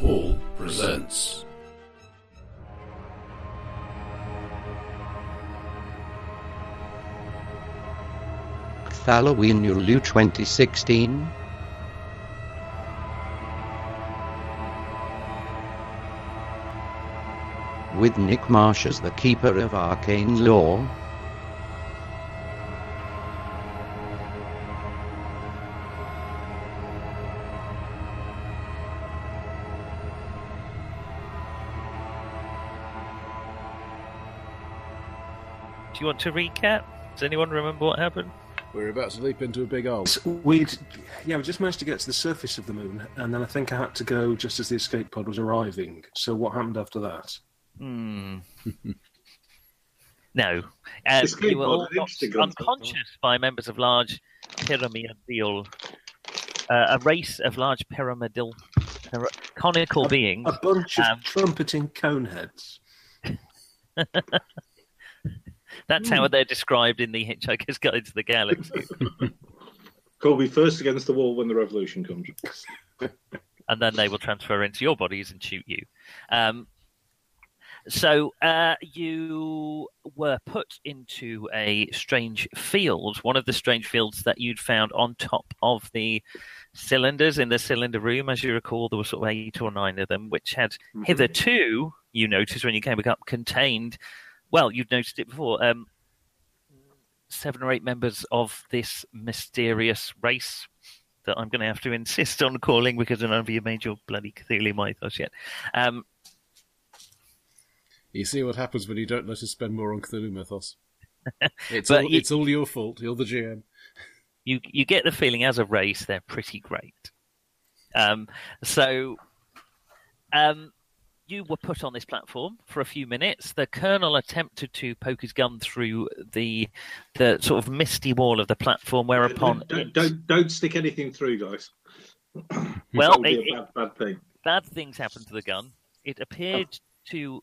Hall presents. Halloween Yulu 2016. With Nick Marsh as the Keeper of Arcane Lore. You want to recap? Does anyone remember what happened? We're about to leap into a big hole. We'd, yeah, we just managed to get to the surface of the moon, and then I think I had to go just as the escape pod was arriving. So what happened after that? Hmm. no. Uh, Escape were pod, all an knocked unconscious by members of large pyramidal, uh, a race of large pyramidal, pyra- conical beings. A bunch of Um, trumpeting coneheads. That's Hmm. how they're described in the Hitchhiker's Guide to the Galaxy. Colby first against the wall when the revolution comes. and then they will transfer into your bodies and shoot you. Um, so uh, you were put into a strange field, one of the strange fields that you'd found on top of the cylinders in the cylinder room. As you recall, there were sort of eight or nine of them, which had hitherto, you noticed when you came back up, contained, well, you've noticed it before, um, seven or eight members of this mysterious race that I'm going to have to insist on calling because none of you made your bloody Cthulhu mythos yet. Um, You see what happens when you don't let us spend more on Cthulhu Mythos. It's, all, you- it's all your fault. You're the GM. you you get the feeling as a race they're pretty great. Um, so, um, you were put on this platform for a few minutes. The colonel attempted to poke his gun through the the sort of misty wall of the platform, whereupon don't, it- don't don't stick anything through, guys. well, that would be it- a bad, bad thing. bad things happened to the gun. It appeared to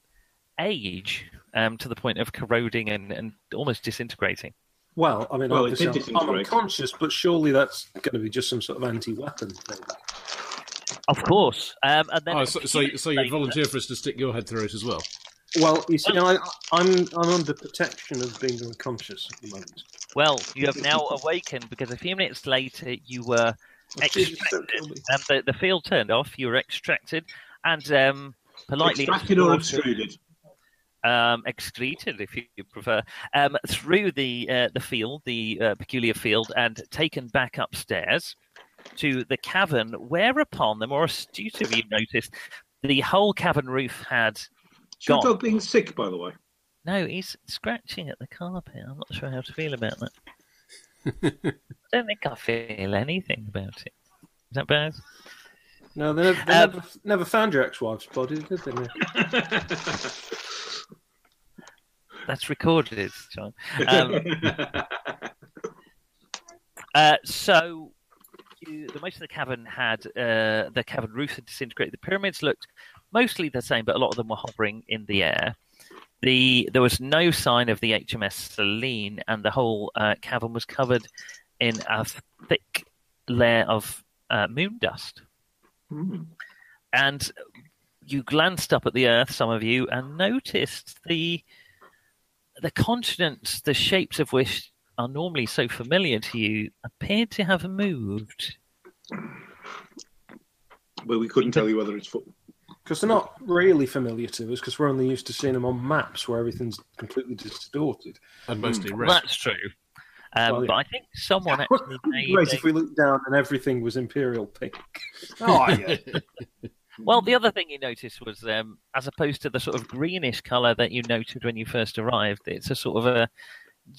age um, to the point of corroding and, and almost disintegrating. Well, I mean, Well, it obviously, did I'm, I'm unconscious, but surely that's going to be just some sort of anti-weapon thing. Of course. Um, and then Oh, so, so, so you'd volunteer for us to stick your head through it as well? Well, you see, I, I'm I'm under protection of being unconscious at the moment. Well, you have now awakened because a few minutes later you were Oh, Jesus, don't extracted, and the, the field turned off. You were extracted and um, politely Extracted or extruded? um, excreted, if you prefer, um, through the uh, the field, the uh, peculiar field, and taken back upstairs to the cavern. Whereupon, the more astute of you noticed, the whole cavern roof had Is your gone. dog being sick, by the way? No, he's scratching at the carpet. I'm not sure how to feel about that. I don't think I feel anything about it. Is that bad? No, they, never, they Um, never, never found your ex-wife's body, did they? That's recorded, John. Um, uh, so, you, the most of the cavern had uh, the cavern roof had disintegrated. The pyramids looked mostly the same, but a lot of them were hovering in the air. The there was no sign of the HMS Celine, and the whole uh, cavern was covered in a thick layer of uh, moon dust. Hmm. And you glanced up at the Earth, some of you, and noticed the the continents, the shapes of which are normally so familiar to you, appeared to have moved. Well, we couldn't tell you whether it's foot. Because they're not really familiar to us, because we're only used to seeing them on maps where everything's completely distorted. And mostly Well, red. that's true. Um, Well, yeah. But I think someone actually made. Great a- if we looked down and everything was imperial pink. Oh, yeah. Well, the other thing you noticed was, um, as opposed to the sort of greenish colour that you noted when you first arrived, it's a sort of a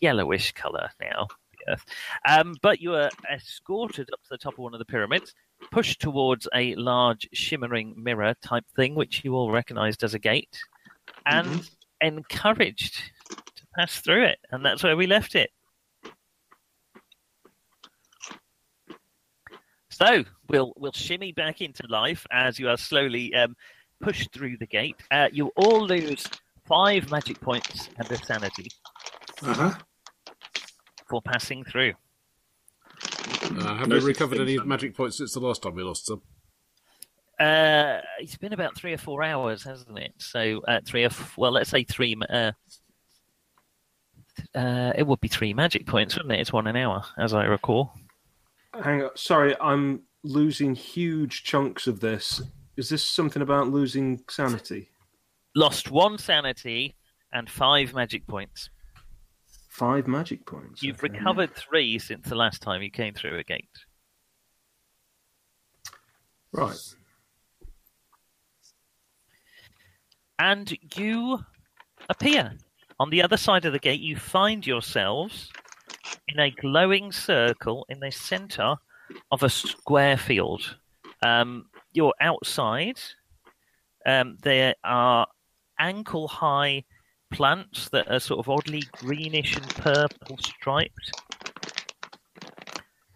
yellowish colour now. the Earth. Um, but you were escorted up to the top of one of the pyramids, pushed towards a large shimmering mirror type thing, which you all recognised as a gate, and encouraged to pass through it. And that's where we left it. So we'll we'll shimmy back into life as you are slowly um, pushed through the gate. Uh, you all lose five magic points and a sanity Uh-huh. for passing through. Uh, have No we recovered any Sam. magic points since the last time we lost some? Uh, it's been about three or four hours, hasn't it? So uh, three or f- well, let's say three. Uh, uh, it would be three magic points, wouldn't it? It's one an hour, as I recall. Hang on. Sorry, I'm losing huge chunks of this. Is this something about losing sanity? Lost one sanity and five magic points. Five magic points. You've recovered three since the last time you came through a gate. Right. and you appear on the other side of the gate. You find yourselves in a glowing circle in the center of a square field. Um, you're outside. Um, there are ankle high plants that are sort of oddly greenish and purple striped.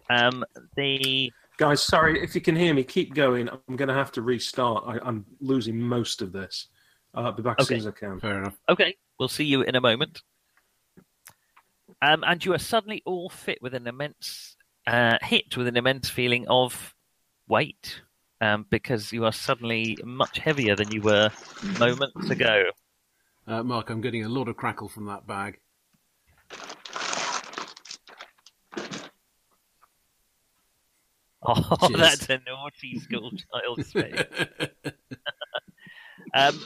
Um, the Guys, sorry, if you can hear me, keep going. I'm going to have to restart. I, I'm losing most of this. I'll be back as soon as I can. Fair enough. Okay, we'll see you in a moment. Um, and you are suddenly all fit with an immense uh, hit with an immense feeling of weight um, because you are suddenly much heavier than you were moments ago. Uh, Mark, I'm getting a lot of crackle from that bag. Oh, Cheers. that's a naughty school child's face. Um,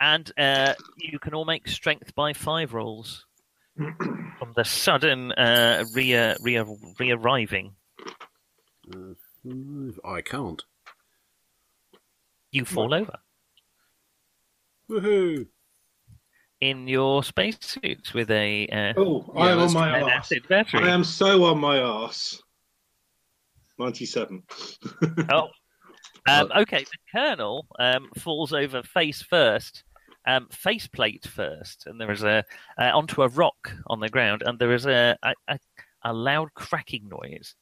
and uh, you can all make strength by five rolls from the sudden uh, re re re arriving. I can't. You fall over Woohoo! in your spacesuits with a uh, Oh, I am on my ass. acid battery. I am so on my ass. 97. Oh. Um, okay, the colonel um, falls over face first, um, faceplate first, and there is a uh, onto a rock on the ground, and there is a, a, a, a loud cracking noise.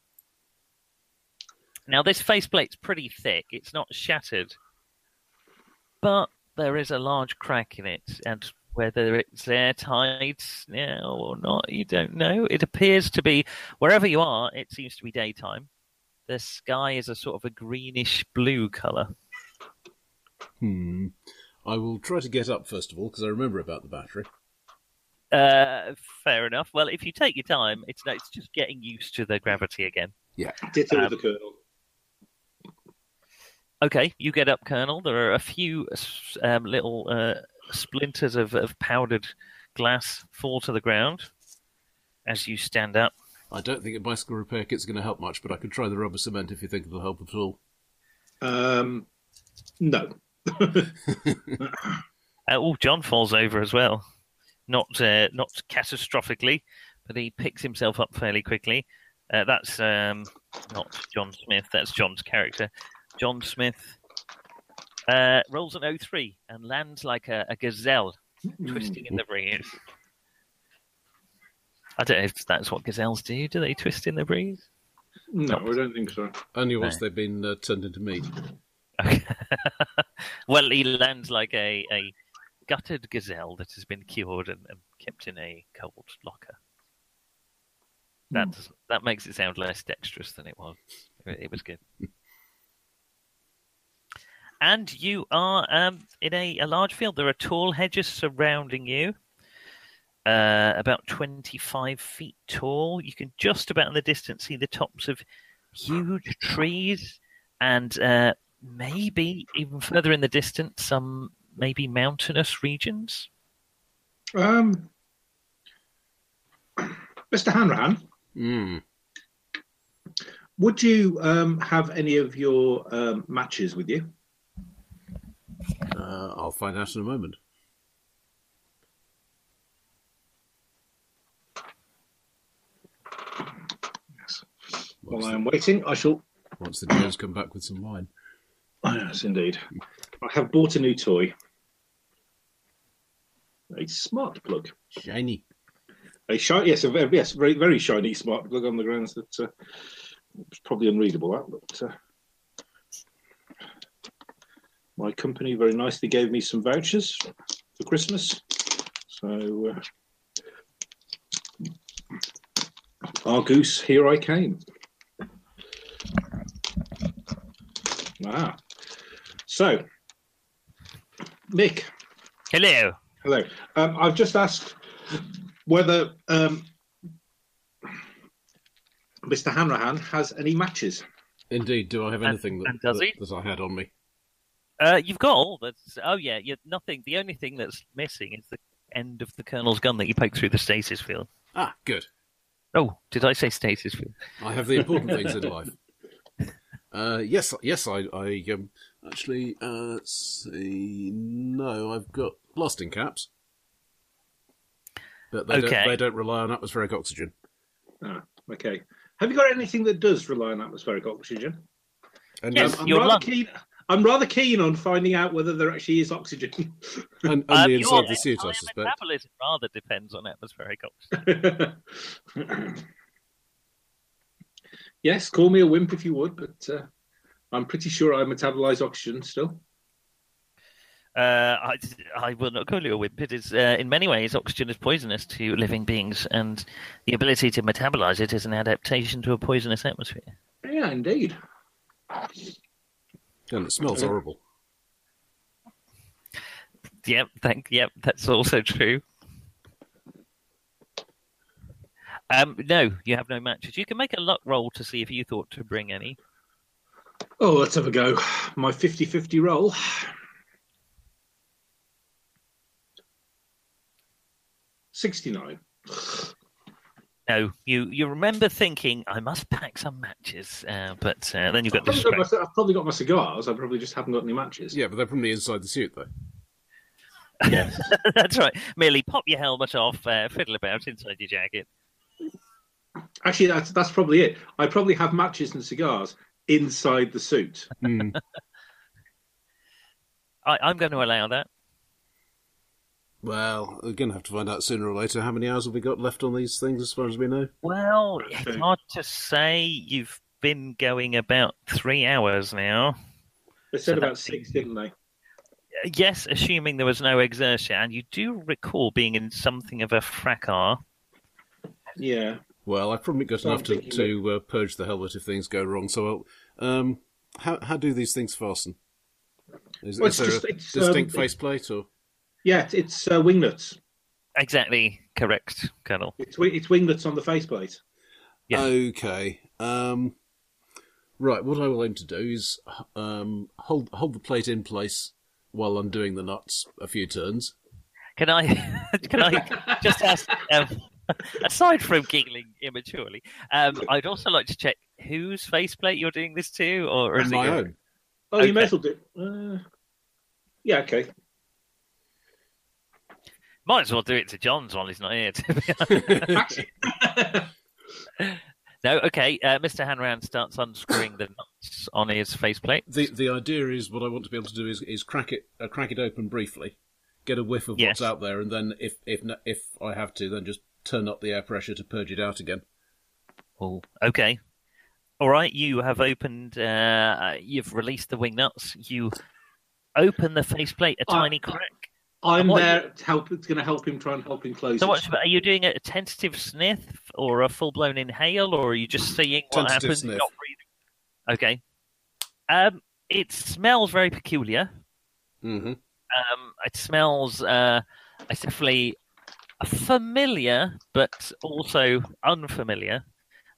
Now, this faceplate's pretty thick; it's not shattered, but there is a large crack in it, and whether it's airtight now or not, you don't know. It appears to be wherever you are. It seems to be daytime. The sky is a sort of a greenish blue color. Hmm. I will try to get up first of all because I remember about the battery. Uh, fair enough. Well, if you take your time, it's it's just getting used to the gravity again. Yeah. Ditto Um, with the Colonel. Okay, you get up, Colonel. There are a few um, little uh, splinters of, of powdered glass fall to the ground as you stand up. I don't think a bicycle repair kit's going to help much, but I could try the rubber cement if you think it'll help at all. Um, no. Uh, oh, John falls over as well. Not uh, not catastrophically, but he picks himself up fairly quickly. Uh, that's um, not John Smith. That's John's character. John Smith uh, rolls an 03 and lands like a, a gazelle, twisting in the breeze. I don't know if that's what gazelles do. Do they twist in the breeze? No, I don't think so. Only once No. they've been uh, turned into meat. Okay. well, he lands like a, a gutted gazelle that has been cured and, and kept in a cold locker. That does- that makes it sound less dexterous than it was. It, it was good. and you are um, in a, a large field. There are tall hedges surrounding you, uh, about 25 feet tall. You can just about in the distance see the tops of huge trees and uh, maybe even further in the distance, some maybe mountainous regions. Um, Mr. Hanrahan, Mm. would you um, have any of your um, matches with you? Uh, I'll find out in a moment. Yes. While I am waiting, I shall. once the Joes come back with some wine. Oh, yes, indeed. I have bought a new toy. A smart plug. Shiny. A shiny, yes, a very, yes, very, very shiny smart plug on the grounds that uh, it's probably unreadable. That, but uh, my company very nicely gave me some vouchers for Christmas. So, uh, Argos, here I came. Ah. So, Mick, Hello. hello. Um, I've just asked whether um, Mr. Hanrahan has any matches. Indeed, do I have And- anything that, and does that, he? that I had on me? Uh, you've got all that's. Oh yeah, you nothing. The only thing that's missing is the end of the Colonel's gun that you poke through the stasis field. Ah, good. Oh, did I say stasis field? I have the important things in life. Uh, yes, yes, I, I um, actually, uh, see, no, I've got blasting caps, but they, Okay. don't, they don't rely on atmospheric oxygen. Ah, okay. Have you got anything that does rely on atmospheric oxygen? And, Yes, um, I'm your rather lung. keen. I'm rather keen on finding out whether there actually is oxygen. and, Um, only your inside the suit, I suspect. Metabolism rather depends on atmospheric oxygen. yes, call me a wimp if you would, but uh, I'm pretty sure I metabolize oxygen still. Uh, I, I will not call you a wimp. It is, uh, in many ways, oxygen is poisonous to living beings, and the ability to metabolize it is an adaptation to a poisonous atmosphere. Yeah, indeed. And it smells horrible. Yep, thank. Yep, that's also true. Um, no, you have no matches. You can make a luck roll to see if you thought to bring any. Oh, let's have a go. My 50 50 roll. Sixty-nine. No, you you remember thinking I must pack some matches, uh, but uh, then you got I've probably, got distracted. my, I've probably got my cigars. I probably just haven't got any matches. Yeah, but they're probably inside the suit, though. Yes. That's right. Merely pop your helmet off, uh, fiddle about inside your jacket. Actually, that's that's probably it. I probably have matches and cigars inside the suit. Hmm. I, I'm going to allow that. Well, we're going to have to find out sooner or later how many hours have we got left on these things, as far as we know. Well, it's hard to say. You've been going about three hours now. They said So about that's- six, didn't they? Yes, assuming there was no exertion, and you do recall being in something of a fracas. Yeah. Well, I've probably got So enough to, to uh, purge the helmet if things go wrong. So, um, how how do these things fasten? Is, Well, is it's there just- a distinct um, faceplate, or Yeah, it's, it's uh, wingnuts. Exactly correct, Colonel. It's wi- it's wingnuts on the faceplate. Yeah. okay? Um, right. What I will aim to do is um, hold hold the plate in place while I'm doing the nuts a few turns. Can I can I just ask? Um, aside from giggling immaturely, um, I'd also like to check whose faceplate you're doing this to, or, or is And it my your- own. Oh, you may Okay. as well do. Uh, yeah, okay. Might as well do it to John's while he's not here. To be no, okay. Uh, Mr. Hanrahan starts unscrewing the nuts on his faceplate. The the idea is what I want to be able to do is, is crack it uh, crack it open briefly, get a whiff of Yes. what's out there, and then if if if I have to, then just turn up the air pressure to purge it out again. Oh, okay. All right, you have opened. Uh, you've released the wing nuts. You open the faceplate, a Uh, tiny crack. I'm what- there to help. It's going to help him try and help him close So, it. what, are you doing a tentative sniff or a full blown inhale, or are you just seeing what Tentative happens? sniff. Not breathing. Okay. Um, it smells very peculiar. Mm-hmm. Um, it smells uh, it's definitely familiar, but also unfamiliar.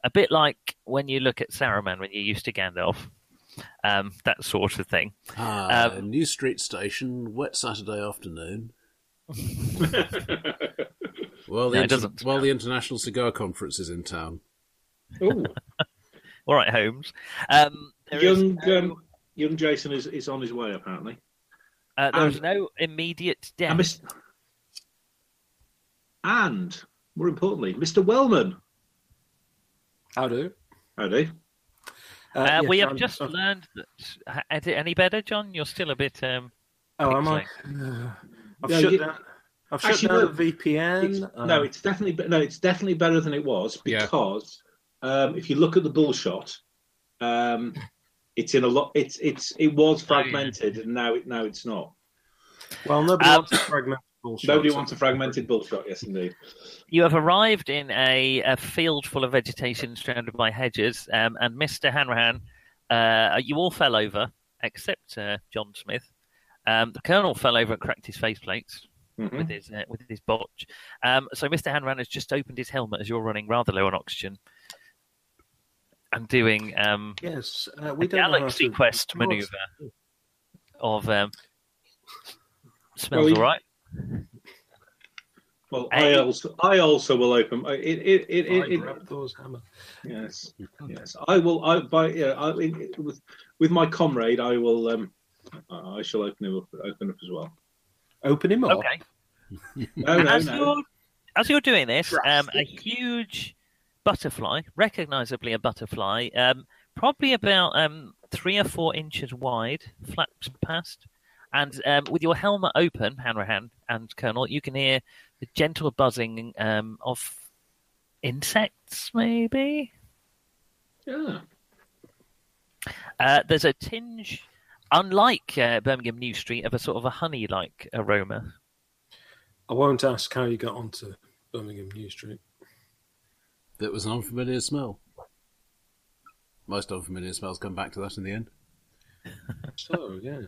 A bit like when you look at Saruman when you're used to Gandalf, um, that sort of thing. Ah, Um, New Street Station, wet Saturday afternoon. Well, the No, it inter- doesn't. While the International Cigar Conference is in town. Ooh, All right, Holmes. Um, young no, um, young Jason is, is on his way apparently. uh, there's and- no immediate death. And, Mis- and more importantly, Mr. Wellman. How do? Howdy. Uh, Uh, yes, we have I'm- just I've- learned that. ha- Is it any better, John? You're still a bit. Um, Oh, am I? pixelated. Uh, I've Yeah, shut you- down. I've shut Actually, down no. the VPN. It's, uh, no, it's definitely no, it's definitely better than it was Yeah. because um, if you look at the bull shot, um, it's in a lot. It's it's it was fragmented and now it now it's not. well, nobody Um, wants a fragmented bullshit. Nobody wants a fragmented bull shot. Yes, indeed. You have arrived in a, a field full of vegetation surrounded by hedges, um, and Mr. Hanrahan, uh, you all fell over. except uh, John Smith. Um, the Colonel fell over and cracked his faceplates Mhm. with his uh, with his botch. Um, so Mr. Hanrahan has just opened his helmet as you're running rather low on oxygen and doing um, Yes, uh, a we don't know galaxy to- quest maneuver of um, smells Well, all right. Well, Hey. I also I also will open. It it it, I it, it, grabbed those hammer. yes yes. I will. I by yeah. I, it, with with my comrade, I will. Um, I I shall open him up. Open up as well. Open him up. Okay. No, no, as no. you're as you're doing this, um, a huge butterfly, recognizably a butterfly, um, probably about um, three or four inches wide, flaps past, and um, with your helmet open, Hanrahan and Colonel, you can hear the gentle buzzing um, of insects, maybe. Yeah. Uh, there's a tinge, unlike uh, Birmingham New Street, of a sort of a honey-like aroma. I won't ask how you got onto Birmingham New Street. That was an unfamiliar smell. Most unfamiliar smells come back to that in the end. So yes,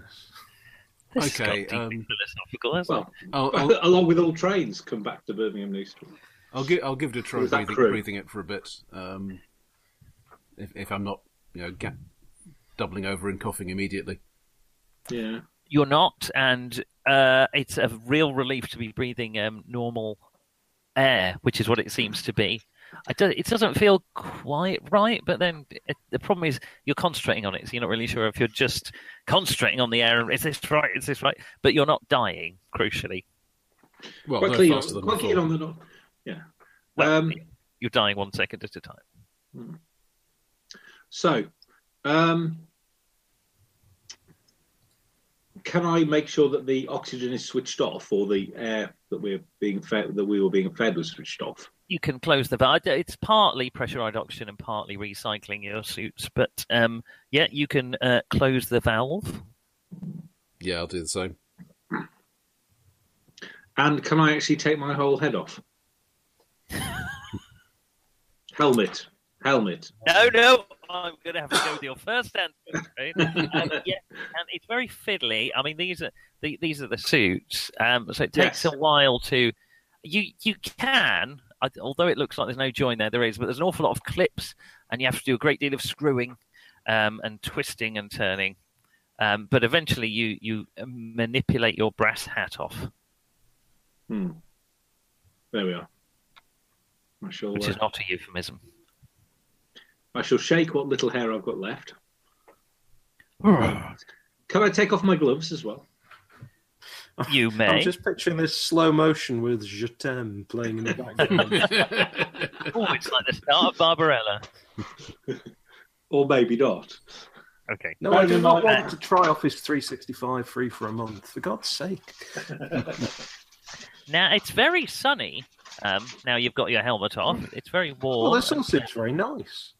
This Okay, um, philosophical, hasn't it? Well, I'll, I'll, along with all trains, come back to Birmingham New Street. I'll give I'll give it a try breathing, breathing it for a bit. Um, if if I'm not you know ga- doubling over and coughing immediately. Yeah. you're not, and uh, it's a real relief to be breathing um, normal air, which is what it seems to be. I do, it doesn't feel quite right, but then it, the problem is you're concentrating on it, so you're not really sure if you're just concentrating on the air and is this right, is this right? But you're not dying, crucially. Well, Quite no keen, faster than quite keen on the. no- Yeah. Well, Um, you're dying one second at a time. So, um, can I make sure that the oxygen is switched off, or the air that we're being fed, that we were being fed, was switched off? You can close the valve. It's partly pressurized oxygen and partly recycling your suits, but um, yeah, you can uh, close the valve. Yeah, I'll do the same. And can I actually take my whole head off? helmet, helmet. No, no, I'm going to have to go with your first answer. Right? um, yeah, and it's very fiddly. I mean, these are the, these are the suits, um, so it takes Yes. a while to. You you can, I- although it looks like there's no join there, there is, but there's an awful lot of clips, and you have to do a great deal of screwing, um, and twisting and turning. Um, but eventually, you you manipulate your brass hat off, Hmm. There we are. I shall. which uh, is not a euphemism. I shall shake what little hair I've got left. Can I take off my gloves as well? You may. I'm just picturing this slow motion with Je t'aime playing in the background. Oh, it's like the start of Barbarella. Or maybe not. Okay. no, I do not not- want to try Office 365 free for a month. For God's sake. Now it's very sunny. Um, now you've got your helmet off. It's very warm. Well, this all seems very nice.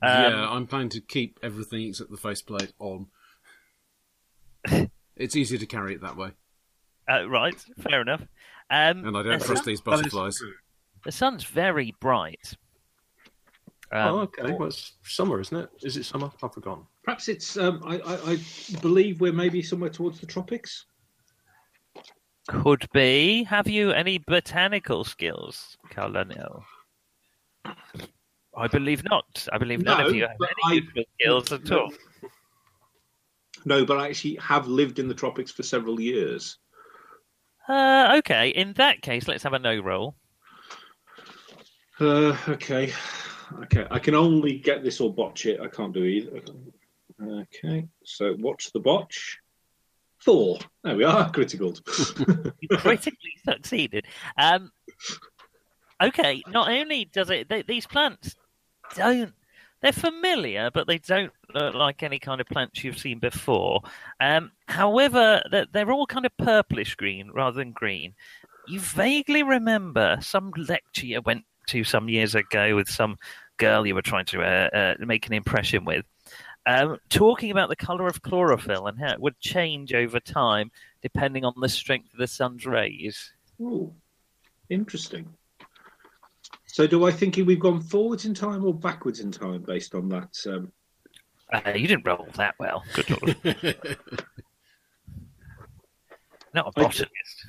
Um, yeah, I'm planning to keep everything except the faceplate on. it's easier to carry it that way, uh, right, fair enough. Um, and I don't the, trust sun- these butterflies. the sun's very bright. Um, oh, okay. Well, it's summer, isn't it? Is it summer? I've forgotten. Perhaps it's. Um, I, I, I believe we're maybe somewhere towards the tropics. Could be. Have you any botanical skills, Colonel? I believe not. I believe none No, of you have any I- skills at all. No, but I actually have lived in the tropics for several years. Uh, okay, in that case, let's have a no roll. Uh, okay, okay. I can only get this or botch it. I can't do either. Okay, so what's the botch? Four. There we are. Critical. You critically succeeded. Um, okay, not only does it, they, these plants don't, they're familiar, but they don't look like any kind of plants you've seen before. Um, however, they're, they're all kind of purplish green rather than green. You vaguely remember some lecture you went to some years ago with some girl you were trying to uh, uh, make an impression with. Um, talking about the color of chlorophyll and how it would change over time depending on the strength of the sun's rays. Oh, interesting. So, do I think we've gone forwards in time or backwards in time based on that? Um, Uh, you didn't roll that well. Good lord. Not a botanist.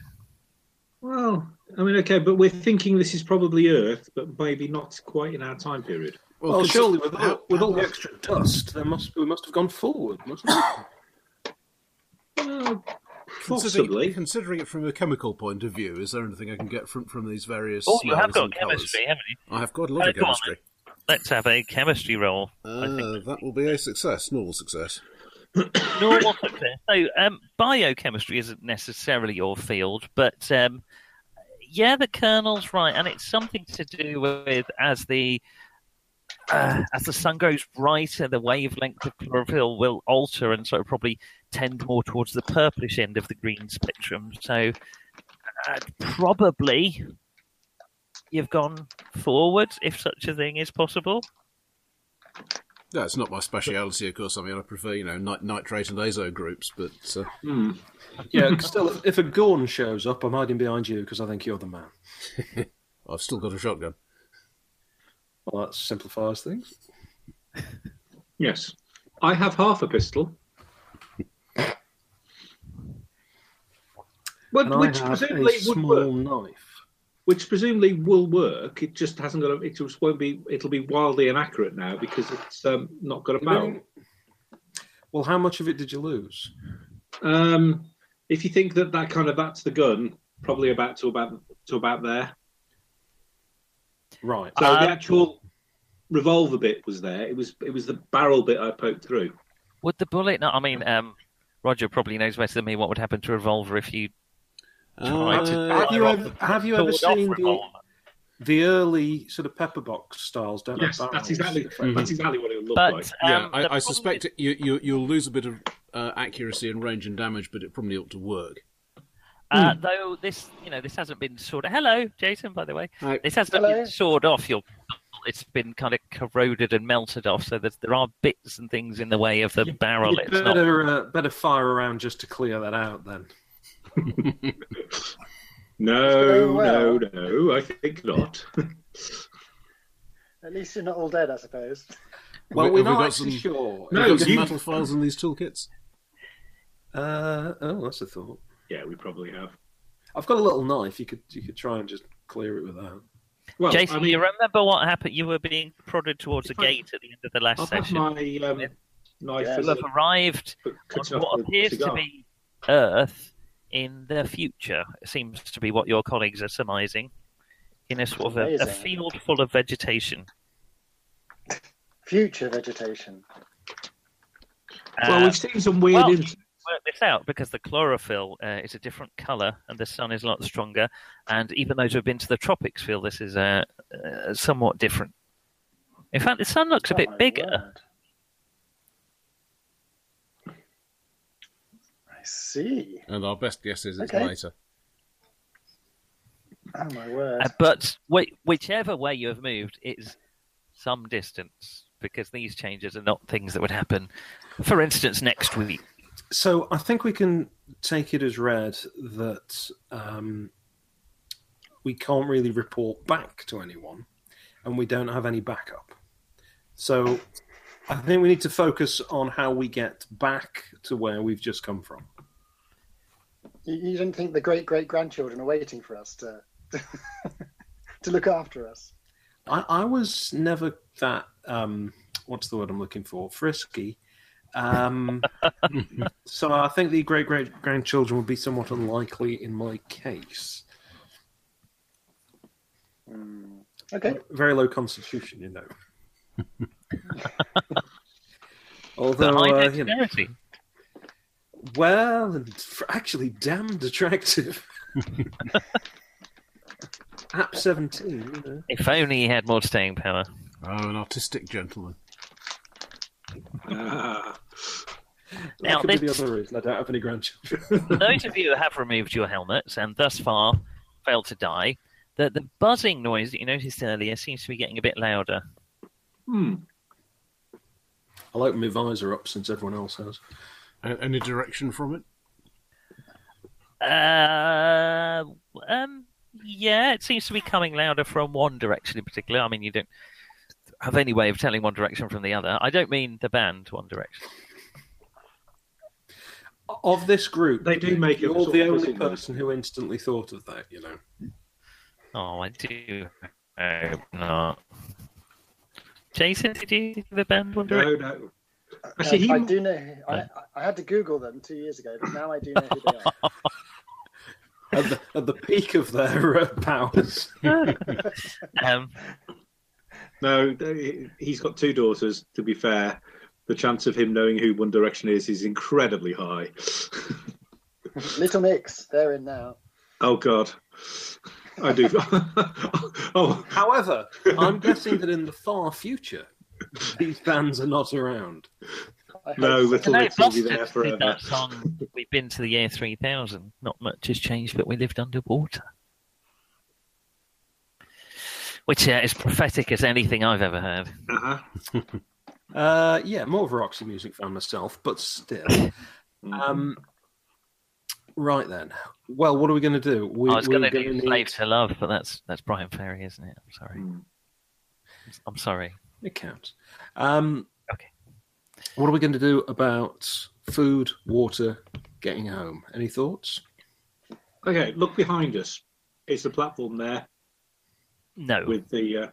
Well, I mean, okay, but we're thinking this is probably Earth, but maybe not quite in our time period. Well, cons- surely with all, how- with all the extra dust, there must we must have gone forward, mustn't we? Well, Considering, possibly. considering it from a chemical point of view, is there anything I can get from, from these various Oh, you have smells got and colours? haven't you? I have got a lot Uh, of go on, chemistry. Let's have a chemistry roll. Uh, that will be a success, normal success. Normal success. So, um, biochemistry isn't necessarily your field, but um, yeah, the Colonel's right, and it's something to do with as the uh, as the sun goes brighter, the wavelength of chlorophyll will alter, and so it'll probably tend more towards the purplish end of the green spectrum. So, uh, probably you've gone forward, if such a thing is possible. Yeah, it's not my speciality, of course. I mean, I prefer, you know, nit- nitrate and azo groups, but uh, Hmm. Yeah, still, if, if a Gorn shows up, I'm hiding behind you because I think you're the man. I've still got a shotgun. Well, that simplifies things. Yes. I have half a pistol. But, And which I have presumably a would small work. knife. Which presumably will work. It just hasn't got a. It just won't be. It'll be wildly inaccurate now because it's um, not got a barrel. Well, how much of it did you lose? Um, if you think that that kind of that's the gun, probably about to about to about there. Right. So Um, the actual revolver bit was there. It was it was the barrel bit I poked through. Would the bullet not? I mean, um, Roger probably knows better than me what would happen to a revolver if you tried to. Uh, have you ever- off have you ever seen the- The early sort of pepper box styles don't Yes, that's barrels. exactly effectively. that's exactly what it would look But like. um, yeah, I, I suspect it, you, you, you'll lose a bit of uh, accuracy and range and damage, but it probably ought to work. Uh, though this, you know, this hasn't been sawed. Hello, Jason. By the way, Hi. this hasn't Hello. been sawed off. Your, it's been kind of corroded and melted off. So there's, there are bits and things in the way of the barrel. You It's not. better, uh, better fire around just to clear that out then. No, well. no, no. I think not. At least you're not all dead, I suppose. Well, Have we're we not got actually some- sure. No, Have got some you- metal files in these toolkits? Uh, oh, that's a thought. Yeah, we probably have. I've got a little knife. You could you could try and just clear it with that. Well, Jason, I mean, you remember what happened? You were being prodded towards a If I- gate at the end of the last I'll have session. my um, knife. Yeah, and You'll have arrived on what the appears to be Earth in the future. It seems to be what your colleagues are surmising. In a sort of a, a field full of vegetation. Future vegetation. Well, Uh, we've seen some weird. well, int- work this out because the chlorophyll uh, is a different color and the sun is a lot stronger. And even those who have been to the tropics feel this is uh, uh, somewhat different. In fact, the sun looks a Oh bit bigger. word. I see. And our best guess is it's Okay. later. Oh my word. Uh, but whi- whichever way you have moved, it's some distance because these changes are not things that would happen, for instance, next week. So I think we can take it as read that um, we can't really report back to anyone, and we don't have any backup. So I think we need to focus on how we get back to where we've just come from. You, you don't think the great great grandchildren are waiting for us to to look after us? I, I was never that um, what's the word I'm looking for? Frisky. Um, so I think the great great grandchildren would be somewhat unlikely in my case. Hmm. Okay. Very low constitution, you know. Although, uh, you know, well, and actually damned attractive. App 17, you know. If only he had more staying power. Oh, an artistic gentleman. Ah, Now, that could be the other reason I don't have any grandchildren. Those of you who have removed your helmets and thus far failed to die, the, the buzzing noise that you noticed earlier seems to be getting a bit louder. hmm. I'll open my visor up since everyone else has. A- Any direction from it? Uh, um, yeah, it seems to be coming louder from one direction in particular. I mean, you don't. Have any way of telling One Direction from the other. I don't mean the band One Direction. Of this group, They do make it you're the only person who instantly thought of that. You know. Oh, I do hope not. Jason, did you think the band One Direction? No, no. Actually, Um, he I do know. I, I had to Google them two years ago, but now I do know who they are. At the, at the peak of their uh, powers. Um, no. He's got two daughters. To be fair, the chance of him knowing who One Direction is is incredibly high. Little Mix, they're in now. oh God, I do. oh, However, I'm guessing that in the far future, these bands are not around. No, so. Little no, Mix will be there Bastards did forever. that song. We've been to the year 3000. Not much has changed, but we lived underwater. Which uh, is prophetic as anything I've ever heard. uh-huh. Uh, yeah, more of a Roxy music fan myself, but still. Um, right then. Well, what are we going to do? We, I was we're going to gonna do Slave to Love, but that's that's Bryan Ferry, isn't it? I'm sorry. Mm. I'm sorry. It counts. Um, Okay. What are we going to do about food, water, getting home? Any thoughts? Okay, look behind us. It's the platform there No, with the. Uh,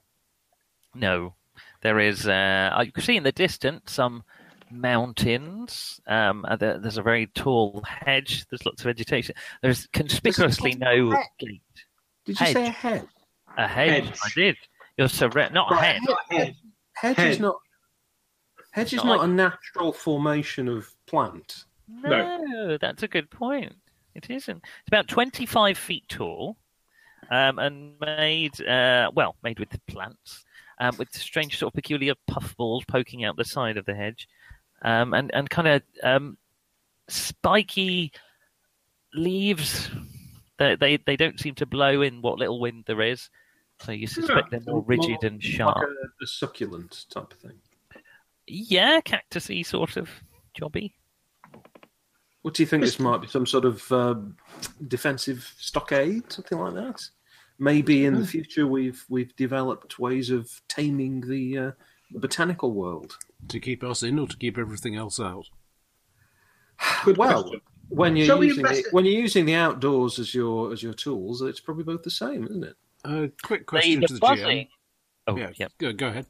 no. There is. Uh, you can see in the distance some mountains. Um, there, there's a very tall hedge. There's lots of vegetation. There's conspicuously no hedge. gate. Did you say a Hedge. head? A hedge. Hedge. I did. You're so re- not a Right, head. head. Hedge Head. is not. Hedge is Not not like- a natural formation of plant. No, that's a good point. It isn't. It's about 25 feet tall um, and made, uh, well, made with plants, um, with strange sort of peculiar puffballs poking out the side of the hedge, um, and, and kind of um, spiky leaves. They, they, they don't seem to blow in what little wind there is, so you suspect they're more rigid and sharp. Like a, a succulent type of thing. Yeah, cactusy sort of jobby. What do you think? This might be some sort of um, defensive stockade, something like that. Maybe in the future we've we've developed ways of taming the, uh, the botanical world. To keep us in or to keep everything else out? Good well, question. when you're Shall using the, when you're using the outdoors as your as your tools, it's probably both the same, isn't it? Uh, quick question the to the buzzing. GM. Oh, yeah, yeah. Go, go ahead.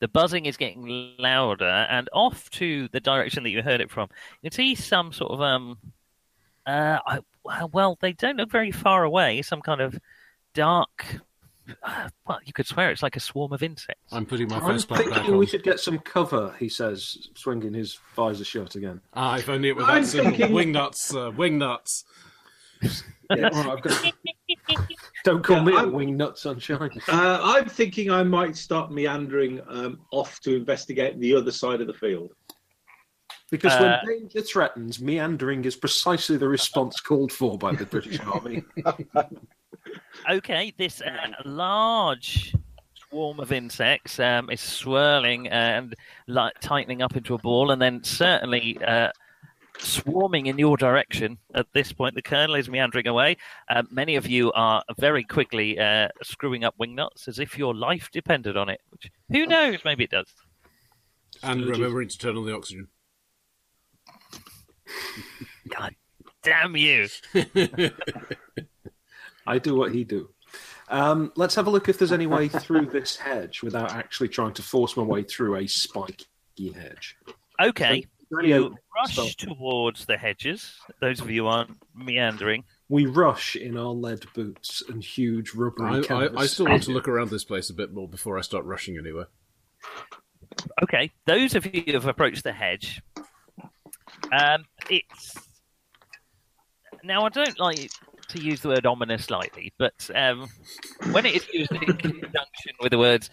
The buzzing is getting louder, and off to the direction that you heard it from, you can see some sort of um, uh, I, well, they don't look very far away. Some kind of dark. Well, you could swear it's like a swarm of insects. I'm putting my I'm face back back thinking on. we should get some cover. He says, swinging his visor shut again. Ah, if only it was I'm that simple. thinking- Wing nuts, uh, wing nuts. Yeah, all right, I've got- Don't call Yeah, me a I'm- wing nut sunshine. Uh, I'm thinking I might start meandering um, off to investigate the other side of the field. Because Uh, when danger threatens, meandering is precisely the response called for by the British Army. Okay, this uh, large swarm of insects um, is swirling and like tightening up into a ball, and then certainly uh, swarming in your direction. At this point, the colonel is meandering away. Uh, many of you are very quickly uh, screwing up wing nuts as if your life depended on it. Which who knows? Maybe it does. And remembering to turn on the oxygen. God damn you! I do what he do. Um, let's have a look if there's any way through this hedge without actually trying to force my way through a spiky hedge. Okay, Any you rush stuff? towards the hedges. Those of you aren't meandering. We rush in our lead boots and huge rubbery I, I. I still want to look around this place a bit more before I start rushing anywhere. Okay, those of you who have approached the hedge, um, it's now I don't like to use the word ominous lightly, but um, when it is used in conjunction with the words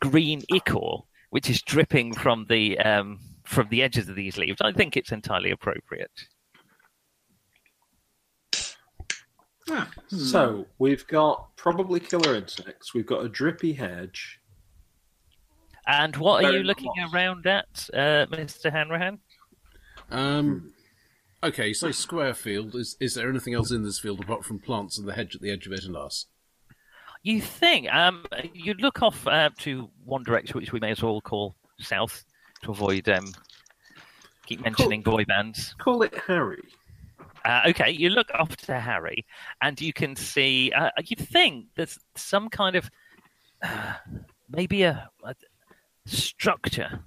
green ichor, which is dripping from the um, from the edges of these leaves, I think it's entirely appropriate. So we've got probably killer insects. We've got a drippy hedge. And what are you looking close. around at, uh, Mister Hanrahan? Um, okay, so square field. Is is there anything else in this field apart from plants and the hedge at the edge of it and us? you think um, you look off uh, to one direction, which we may as well call south, to avoid um, keep mentioning boy bands. Call it Harry. Uh, okay, you look off to Harry, and you can see. Uh, you think there's some kind of uh, maybe a, a structure.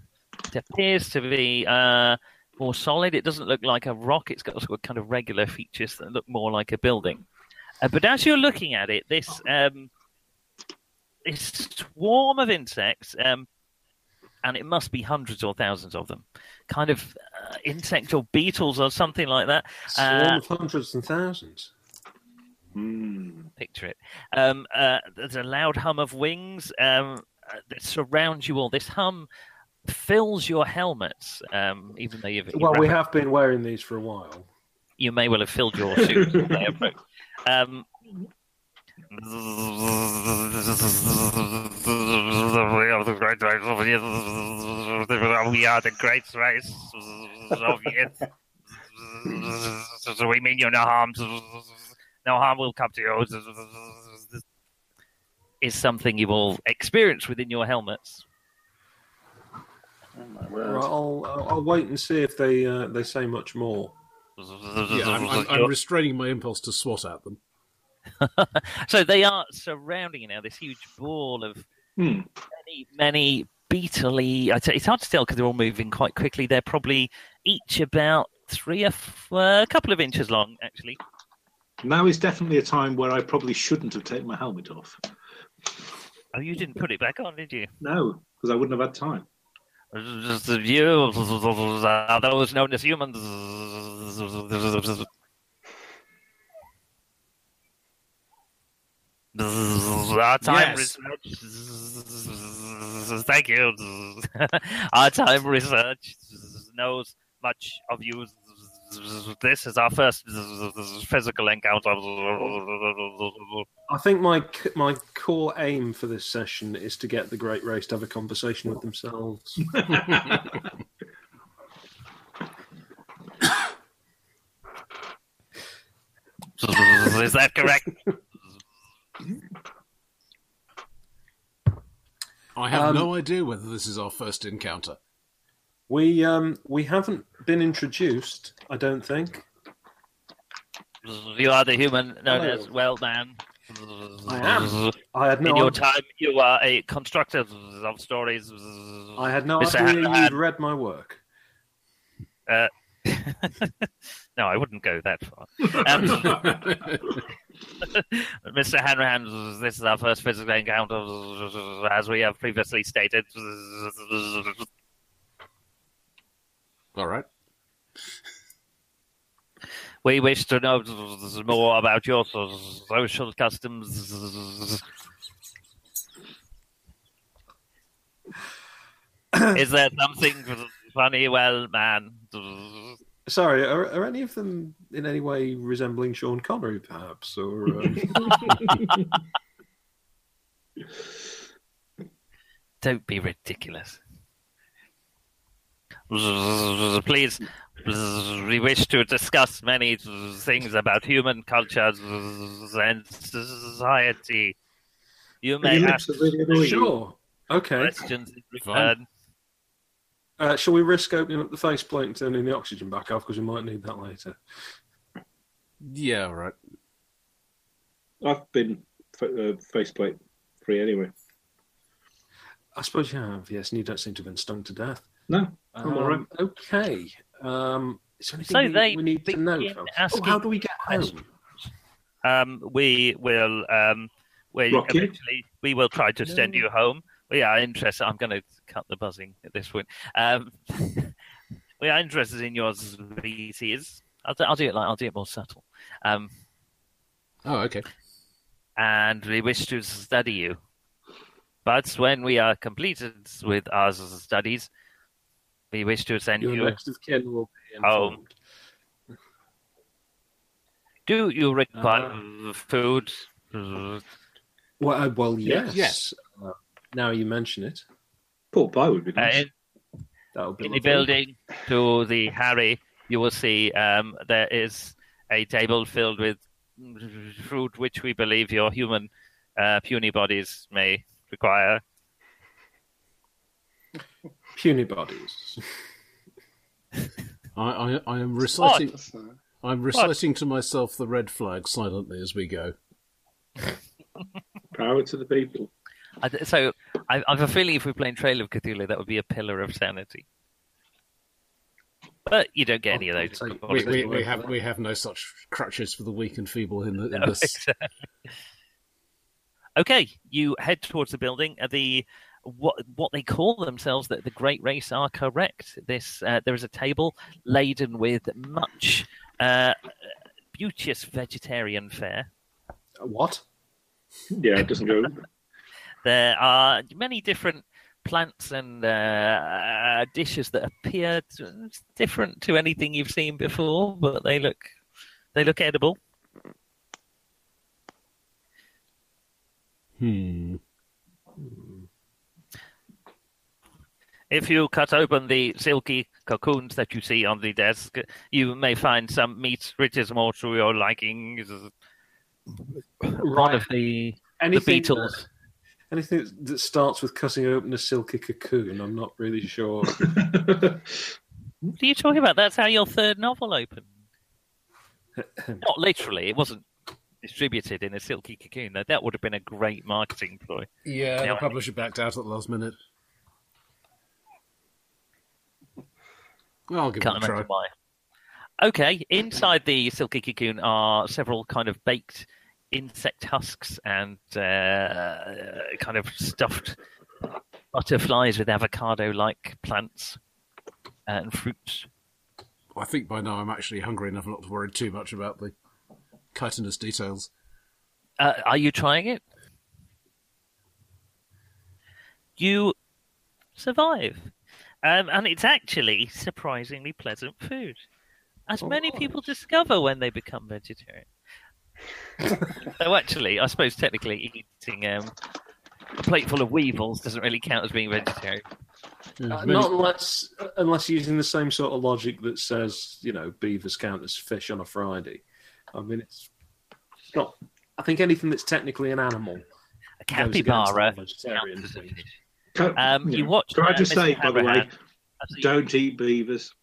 It appears to be uh, more solid. It doesn't look like a rock. It's got sort of kind of regular features that look more like a building. Uh, but as you're looking at it, this um, this swarm of insects, um, and it must be hundreds or thousands of them, kind of uh, insect or beetles or something like that. Swarm Uh, of hundreds and thousands. Hmm. picture it. Um, uh, there's a loud hum of wings um, uh, that surrounds you all. This hum fills your helmets, um, even though you've Well, we have been wearing these for a while. you may well have filled your suit. as they approach. um, we are the great race of Yith. We are the great race of Yith. So we mean you no harm. No harm will come to you. Is something you will experience within your helmets. My Right, word. I'll, I'll I'll wait and see if they uh, they say much more. Yeah, I'm, I'm, I'm restraining my impulse to swat at them. so they are surrounding you now. This huge ball of Hmm. many, many beetly. I It's hard to tell because they're all moving quite quickly. They're probably each about three or f- uh, a couple of inches long, actually. Now is definitely a time where I probably shouldn't have taken my helmet off. Oh, you didn't put it back on, did you? No, because I wouldn't have had time. Just You are those known as humans. Our time Yes. research. Thank you. Our time research knows much of you. This is our first physical encounter. I think my my core aim for this session is to get the Great Race to have a conversation with themselves. Is that correct? I have Um, no idea whether this is our first encounter. We um we haven't been introduced, I don't think. You are the human known Hello. as Wellman. I am. I had no In your idea, time, you are a constructor of stories. I had no Mr. idea you'd read my work. Uh, no, I wouldn't go that far. Um, Mr. Hanrahan, this is our first physical encounter, as we have previously stated. All right. We wish to know more about your social customs. Is there something funny? Well, man. Sorry, are, are any of them in any way resembling Sean Connery, perhaps? Or um, Don't be ridiculous. Please, we wish to discuss many things about human culture and society. You may Your have really sure, okay. questions in Fine. return. Uh, shall we risk opening up the faceplate and turning the oxygen back off because we might need that later? Yeah, all right. I've been uh, faceplate free anyway. I suppose you have, yes, and you don't seem to have been stung to death. No, I'm all right. Um, Okay. Um, is there anything So we, they we need to know? asking Oh, how do we get questions. home? Um, we will. Um, we Rocket? eventually we will try to send you home. We are interested. I'm going to cut the buzzing at this point. Um, we are interested in your species. I'll, do- I'll do it like I'll do it more subtle. Um, Oh, okay. and we wish to study you. But when we are completed with our studies, we wish to send Your you. next of kin will be home. informed. Do you require Uh-huh. food? Well, uh, well, yes. Yes. Uh, now you mention it, Pork pie would be Uh, nice. in, that would be in the building to the Harry, you will see um, there is a table filled with fruit which we believe your human uh, puny bodies may require. Puny bodies. I, I, I am reciting. I'm reciting to myself the red flag silently as we go. Power to the people. I, so I, I have a feeling if we're playing Trail of Cthulhu, that would be a pillar of sanity. But you don't get any of those. We, we, we have we have no such crutches for the weak and feeble in, the, in No, this. exactly. Okay, you head towards the building. The what what they call themselves the, the Great Race are correct. This uh, there is a table laden with much uh, beauteous vegetarian fare. What? Yeah, it doesn't go. There are many different plants and uh, dishes that appear to, different to anything you've seen before, but they look they look edible. Hmm. If you cut open the silky cocoons that you see on the desk, you may find some meat which is more to your liking. One of the, the Anything beetles. Anything that starts with cutting open a silky cocoon, I'm not really sure. What are you talking about? That's how your third novel opened. Not literally. It wasn't distributed in a silky cocoon. Though that would have been a great marketing ploy. Yeah, Yeah. the publisher backed out at the last minute. I'll give Can't it a try. why. Okay, inside the silky cocoon are several kind of baked insect husks and uh, kind of stuffed butterflies with avocado-like plants and fruits. I think by now I'm actually hungry enough not to worry too much about the chitinous details. Uh, are you trying it? You survive. Um, and it's actually surprisingly pleasant food, as Oh, many gosh. people discover when they become vegetarian. so actually, I suppose technically eating um, a plate full of weevils doesn't really count as being vegetarian. Uh, not unless unless using the same sort of logic that says you know beavers count as fish on a Friday. I mean, it's, it's not. I think anything that's technically an animal. A goes against capybara the vegetarian counts as a thing. fish. Can, Um, you yeah. watch. Can I uh, just Mr. say, by the way, Absolutely. don't eat beavers.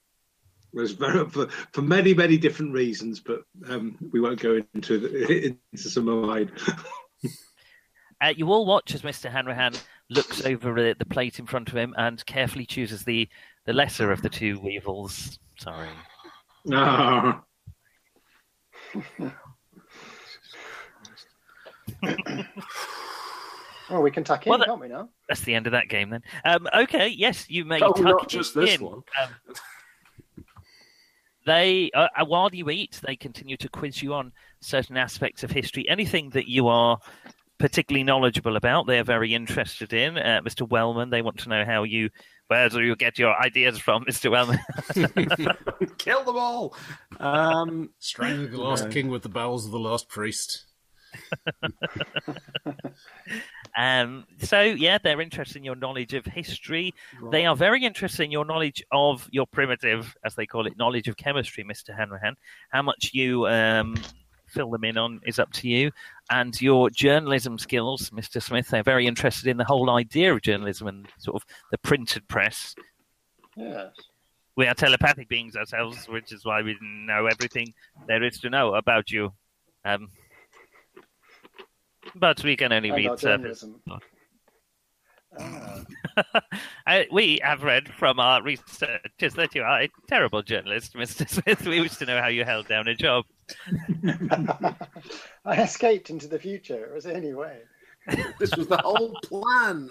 There's very for, for many many different reasons, but um, we won't go into the, into some of mine. Uh, you all watch as Mr. Hanrahan looks over the, the plate in front of him and carefully chooses the, the lesser of the two weevils. Sorry. Ah, Oh, we can tuck in, Well, that- can't we now? That's the end of that game then. Um, okay, yes, you may Oh, tuck not it just this one. Um, they, uh, uh, while you eat, they continue to quiz you on certain aspects of history. Anything that you are particularly knowledgeable about, they are very interested in. Uh, Mr. Wellman, they want to know how you, where do you get your ideas from, Mr. Wellman? Kill them all. Um, Strangling the last No. king with the bowels of the last priest. Um, so yeah, they're interested in your knowledge of history. They are very interested in your knowledge of your primitive, as they call it, knowledge of chemistry, Mister Hanrahan. How much you um, fill them in on is up to you, and your journalism skills, Mister Smith. They're very interested in the whole idea of journalism and sort of the printed press. Yes. We are telepathic beings ourselves, which is why we know everything there is to know about you. Um, but we can only read surface. Ah, Uh, we have read from our researchers that you are a terrible journalist, Mr. Smith. We wish to know how you held down a job. I escaped into the future. Was it any way? this was the whole plan.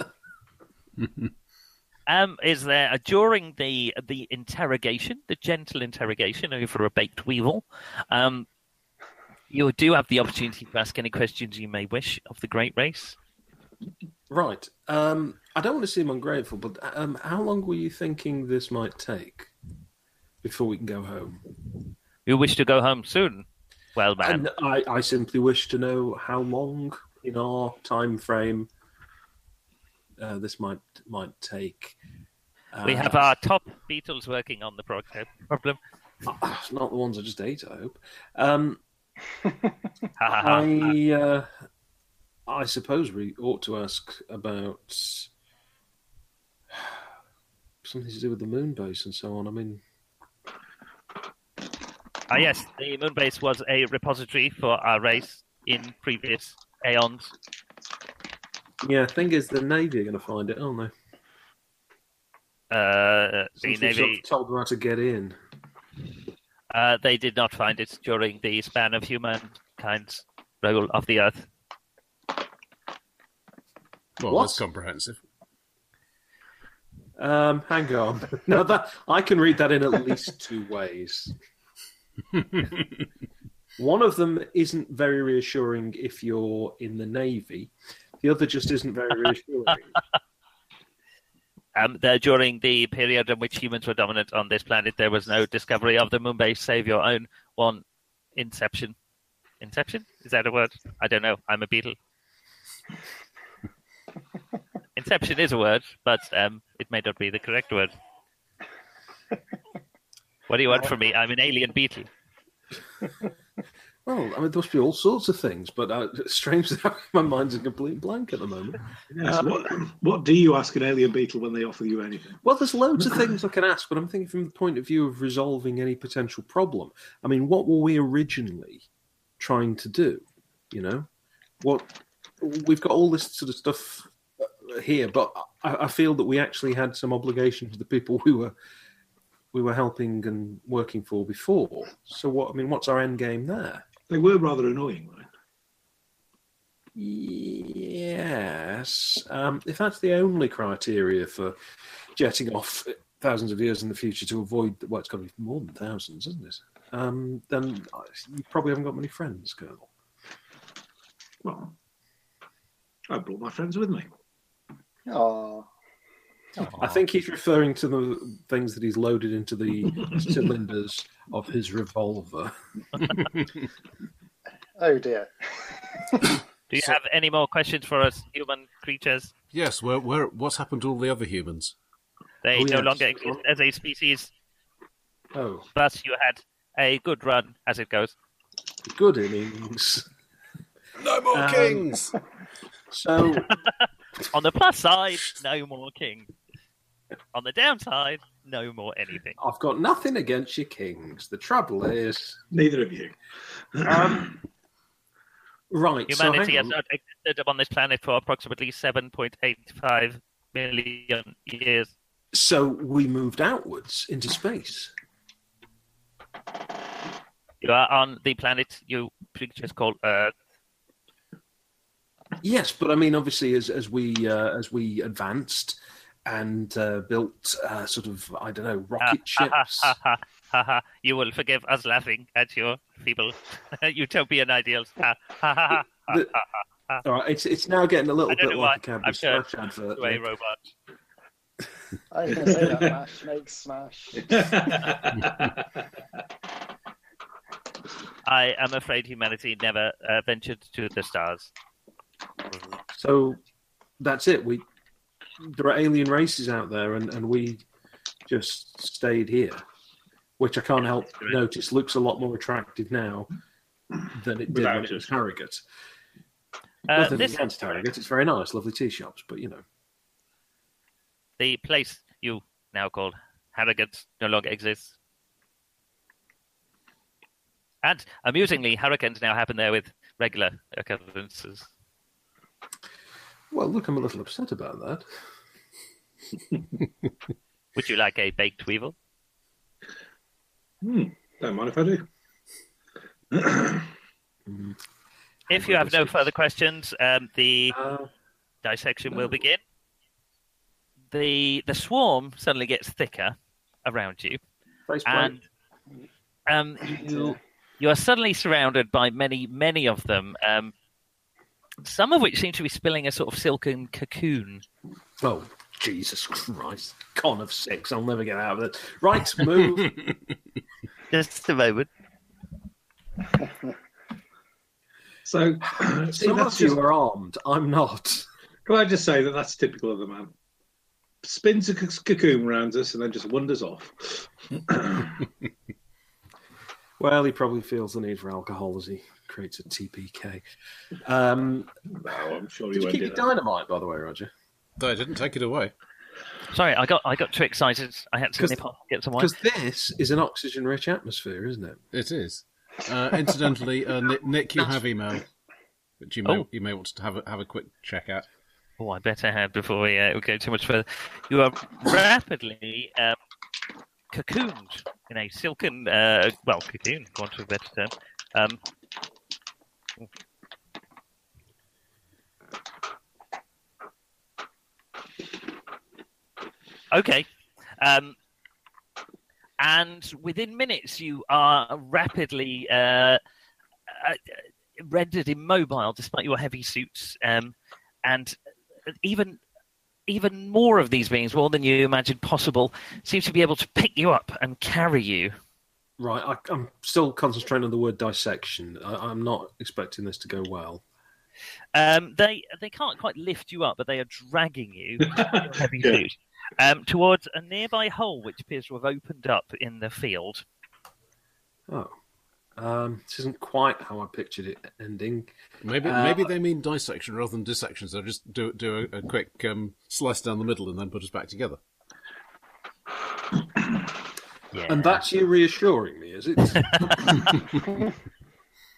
Um, is there uh, during the the interrogation, the gentle interrogation over a baked weevil? Um, you do have the opportunity to ask any questions you may wish of the great race. Right. Um, I don't want to seem ungrateful, but um, how long were you thinking this might take before we can go home? You wish to go home soon? Well, man, And I, I simply wish to know how long in our time frame uh, this might might take. Uh, we have our top beetles working on the. Problem. uh, not the ones I just ate. I hope. Um. I uh, I suppose we ought to ask about something to do with the moon base and so on. I mean, Ah, yes, the moon base was a repository for our race in previous aeons. yeah, thing is, the Navy are going to find it, aren't they? Uh, the Since we've sort Navy, of told them how to get in. Uh, they did not find it during the span of humankind's rule of the Earth. Well, What? that's comprehensive. Um, hang on. no, that I can read that in at least two ways. One of them isn't very reassuring if you're in the Navy. The other just isn't very reassuring. Um, there, during the period in which humans were dominant on this planet, there was no discovery of the moon base, save your own one inception. Inception? Is that a word? I don't know. I'm a beetle. Inception is a word, but um, it may not be the correct word. What do you want from me? I'm an alien beetle. well, I mean, there must be all sorts of things, but uh, strangely, my mind's a complete blank at the moment. Yes, what, what do you ask an alien beetle when they offer you anything? Well, there's loads of things I can ask, but I'm thinking from the point of view of resolving any potential problem. I mean, what were we originally trying to do? You know, what we've got all this sort of stuff uh, here, but I, I feel that we actually had some obligation to the people we were we were helping and working for before. So, what I mean, what's our end game there? They were rather annoying, right? Yes. Um, if that's the only criteria for jetting off thousands of years in the future to avoid, well, it's got to be more than thousands, isn't it? Um, then you probably haven't got many friends, Colonel. Well, I brought my friends with me. Oh, I think he's referring to the things that he's loaded into the cylinders of his revolver. oh dear. Do you have any more questions for us, human creatures? Yes, where, where, what's happened to all the other humans? They Oh, no yes. longer exist as a species. Oh, Thus, you had a good run, as it goes. good innings. No more Um, kings! So, On the plus side, no more king. On the downside, no more anything. I've got nothing against your kings. The trouble is, Neither of you. um, right? Humanity so has not existed on this planet for approximately 7.85 million years. So we moved outwards into space. You are on the planet you just called Earth. Yes, but I mean, obviously, as as we uh, as we advanced and uh, built uh, sort of I don't know rocket Ha, ha, ships. ha, ha, ha, ha. You will forgive us laughing at your feeble utopian ideals. The- ha, ha. All right, it's it's now getting a little bit know like a why. Cadbury I'm sure Smash advert. To a there. robot. I was going to say that mash makes smash. I am afraid humanity never uh, ventured to the stars. So that's it. We there are alien races out there, and, and we just stayed here, which I can't help Correct. notice looks a lot more attractive now than it did Without when it was. Harrogate. Uh, Nothing this against Harrogate; it's very nice, lovely tea shops, but you know. the place you now called Harrogate no longer exists. And amusingly, hurricanes now happen there with regular occurrences. Well, look, I'm a little upset about that. Would you like a baked weevil? Hmm, don't mind if I do. If you have no further questions, um, the Uh, dissection No. will begin. The the swarm suddenly gets thicker around you, faceplate. and um, you you are suddenly surrounded by many many of them. Um, some of which seem to be spilling a sort of silken cocoon. Oh, Jesus Christ. Con of six. I'll never get out of it. Right, move. Just a moment. So, see, Some that's of you are armed. I'm not. can I just say that that's typical of the man? Spins a c- cocoon around us and then just wanders off. Well, he probably feels the need for alcohol as he creates a TPK. Um, No, I'm sure did he you won't keep do your that. dynamite, by the way, Roger? Though I didn't take it away. Sorry, I got I got too excited. I had to nip off and get some wine. Because this is an oxygen-rich atmosphere, isn't it? It is. Uh, incidentally, uh, Nick, Nick, you have email, which you may Oh. you may want to have a, have a quick check out. Oh, I better have before we, uh, we go too much further. You are rapidly um, cocooned in a silken, uh, well, cocoon, for want of a better term. Um, okay. Um, and within minutes, you are rapidly uh, uh, rendered immobile despite your heavy suits. Um, and even even more of these beings, more than you imagined possible, seem to be able to pick you up and carry you. Right, I, I'm still concentrating on the word dissection. I, I'm not expecting this to go well. Um, they they can't quite lift you up, but they are dragging you heavy Yeah. suit um, towards a nearby hole, which appears to have opened up in the field. Oh, um, this isn't quite how I pictured it ending. Maybe Uh, maybe they mean dissection rather than dissection. So just do do a, a quick um, slice down the middle and then put us back together. Yeah. And that's you reassuring me, is it?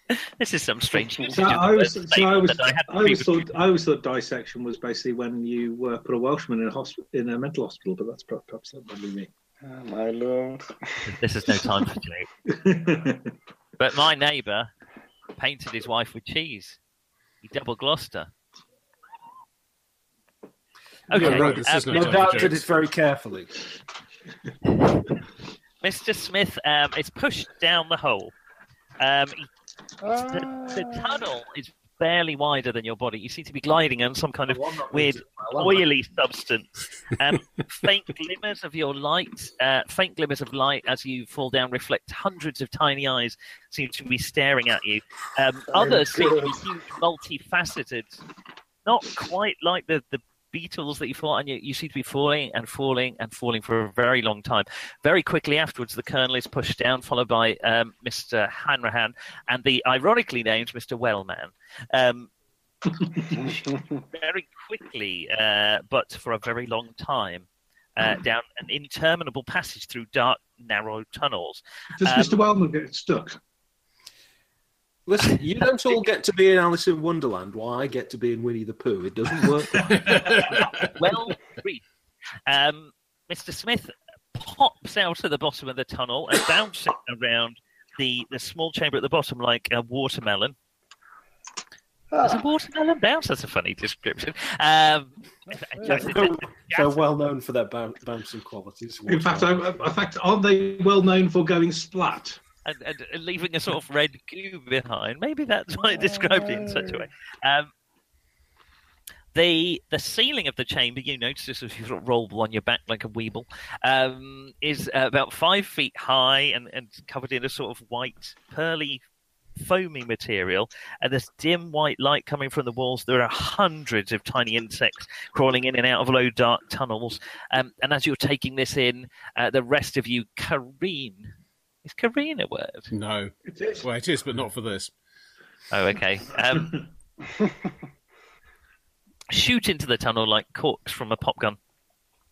this is some strange usage So I word was, so I was, I hadn't I always thought, I always thought dissection was basically when you uh, put a Welshman in a hosp- in a mental hospital, but that's perhaps, perhaps that might me. Oh, my lord. This is no time for joke. But my neighbour painted his wife with cheese. He double glossed her. Okay, Yeah, right, this um, is no no doubt did jokes. it very carefully. Mr. Smith um, is pushed down the hole. Um, he- the, the Ah. tunnel is barely wider than your body. You seem to be gliding on some kind of Well, weird losing well, am I? oily substance. Um, faint glimmers of your light, uh, faint glimmers of light as you fall down reflect hundreds of tiny eyes seem to be staring at you. Um, others seem to be huge, multifaceted, not quite like the, the beetles that you fought, and you, you seem to be falling and falling and falling for a very long time. Very quickly afterwards, the colonel is pushed down, followed by um, Mr. Hanrahan and the ironically named Mr. Wellman. Um, very quickly, uh, but for a very long time, uh, down an interminable passage through dark, narrow tunnels. Does Um, Mr. Wellman get stuck? Listen, you don't all get to be in Alice in Wonderland while I get to be in Winnie the Pooh. It doesn't work. well brief. Um, Mr. Smith pops out of the bottom of the tunnel and bounces around the, the small chamber at the bottom like a watermelon. Does a Ah, watermelon bounce? That's a funny description. Um, so, so well known for their bouncing qualities. In fact, I, in fact, aren't they well known for going splat? And, and, and leaving a sort of red goo behind. Maybe that's why it described it in such a way. Um, the the ceiling of the chamber, you notice this as you sort of roll on your back like a weeble, um, is uh, about five feet high and, and covered in a sort of white, pearly, foamy material. And there's dim white light coming from the walls. There are hundreds of tiny insects crawling in and out of low, dark tunnels. Um, and as you're taking this in, uh, the rest of you careen. Is careen a word? no, It is. well, it is, but not for this. Oh, okay. Um, shoot into the tunnel like corks from a pop gun.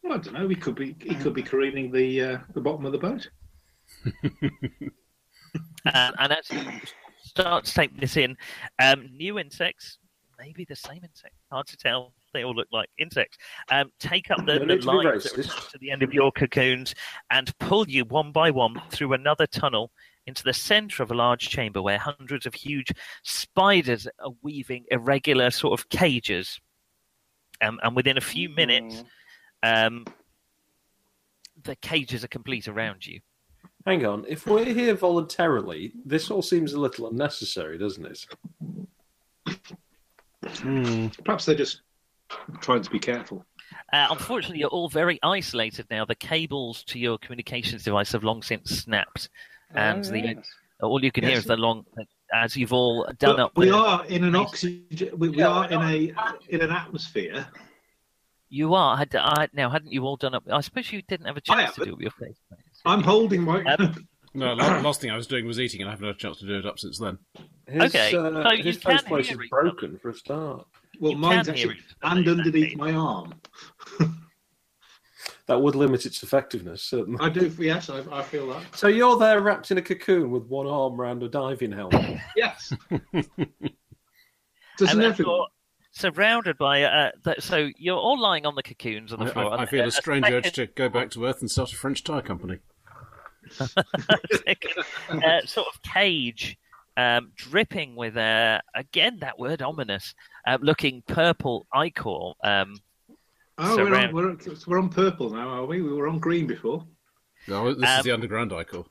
Well, I don't know. He could be. He could be careening the uh, the bottom of the boat. Uh, and as you start to take this in, um, new insects, maybe the same insect, hard to tell. They all look like insects. Um, take up the, No the need to be lines that are to the end of your cocoons and pull you one by one through another tunnel into the center of a large chamber where hundreds of huge spiders are weaving irregular sort of cages. Um, and within a few minutes, um, the cages are complete around you. Hang on. If we're here voluntarily, this all seems a little unnecessary, doesn't it? Perhaps they're just trying to be careful. Uh, unfortunately, you're all very isolated now. The cables to your communications device have long since snapped, and oh, the all you can hear is the long as you've all done But up. we the- are in an oxygen. We, we Yeah, are in a in an atmosphere. You are had, I, now, hadn't you all done up? I suppose you didn't have a chance to do it with your face. I'm holding my. Um, No, la- last thing I was doing was eating, and I haven't had a chance to do it up since then. His, Okay, uh, so his face place is each broken for a start. Well, You mine's actually and underneath my arm. That would limit its effectiveness, certainly. I do. Yes, I, I feel that. So you're there wrapped in a cocoon with one arm around a diving helmet. Yes. Doesn't And everyone? surrounded by uh, th- so you're all lying on the cocoons on the I, floor. I, I and feel a a strange second- urge to go back to Earth and start a French tyre company. uh, sort of cage, um, dripping with uh, again that word ominous, uh, looking purple ichor. Um, oh, we're on, we're, on, we're on purple now, are we? We were on green before. No, this Um, is the underground ichor.